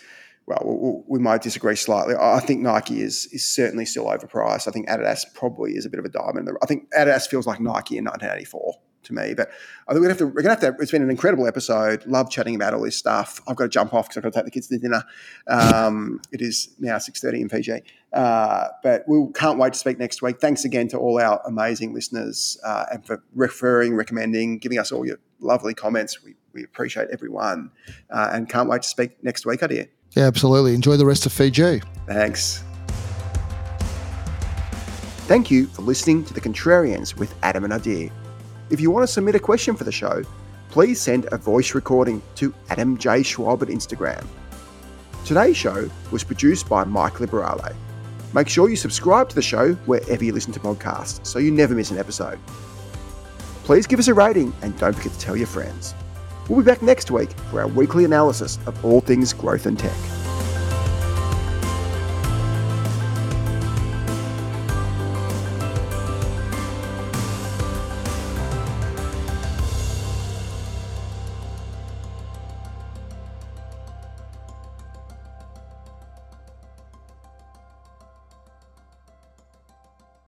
well, we, might disagree slightly. I I think Nike is is certainly still overpriced. I think Adidas probably is a bit of a diamond. I think Adidas feels like Nike in 1984 to me. But I think we have to. We're gonna have to. It's been an incredible episode. Love chatting about all this stuff. I've got to jump off because I've got to take the kids to dinner. Um, it is now 6:30 in Fiji. Uh, but we can't wait to speak next week. Thanks again to all our amazing listeners uh, and for referring, recommending, giving us all your lovely comments. We, we appreciate everyone uh, and can't wait to speak next week, Adir. yeah, absolutely. Enjoy the rest of Fiji. Thanks. Thank you for listening to The Contrarians with Adam and Adir. If you want to submit a question for the show, please send a voice recording to Adam J. Schwab at Instagram. Today's show was produced by Mike Liberale. Make sure you subscribe to the show wherever you listen to podcasts so you never miss an episode. Please give us a rating and don't forget to tell your friends. We'll be back next week for our weekly analysis of all things growth and tech.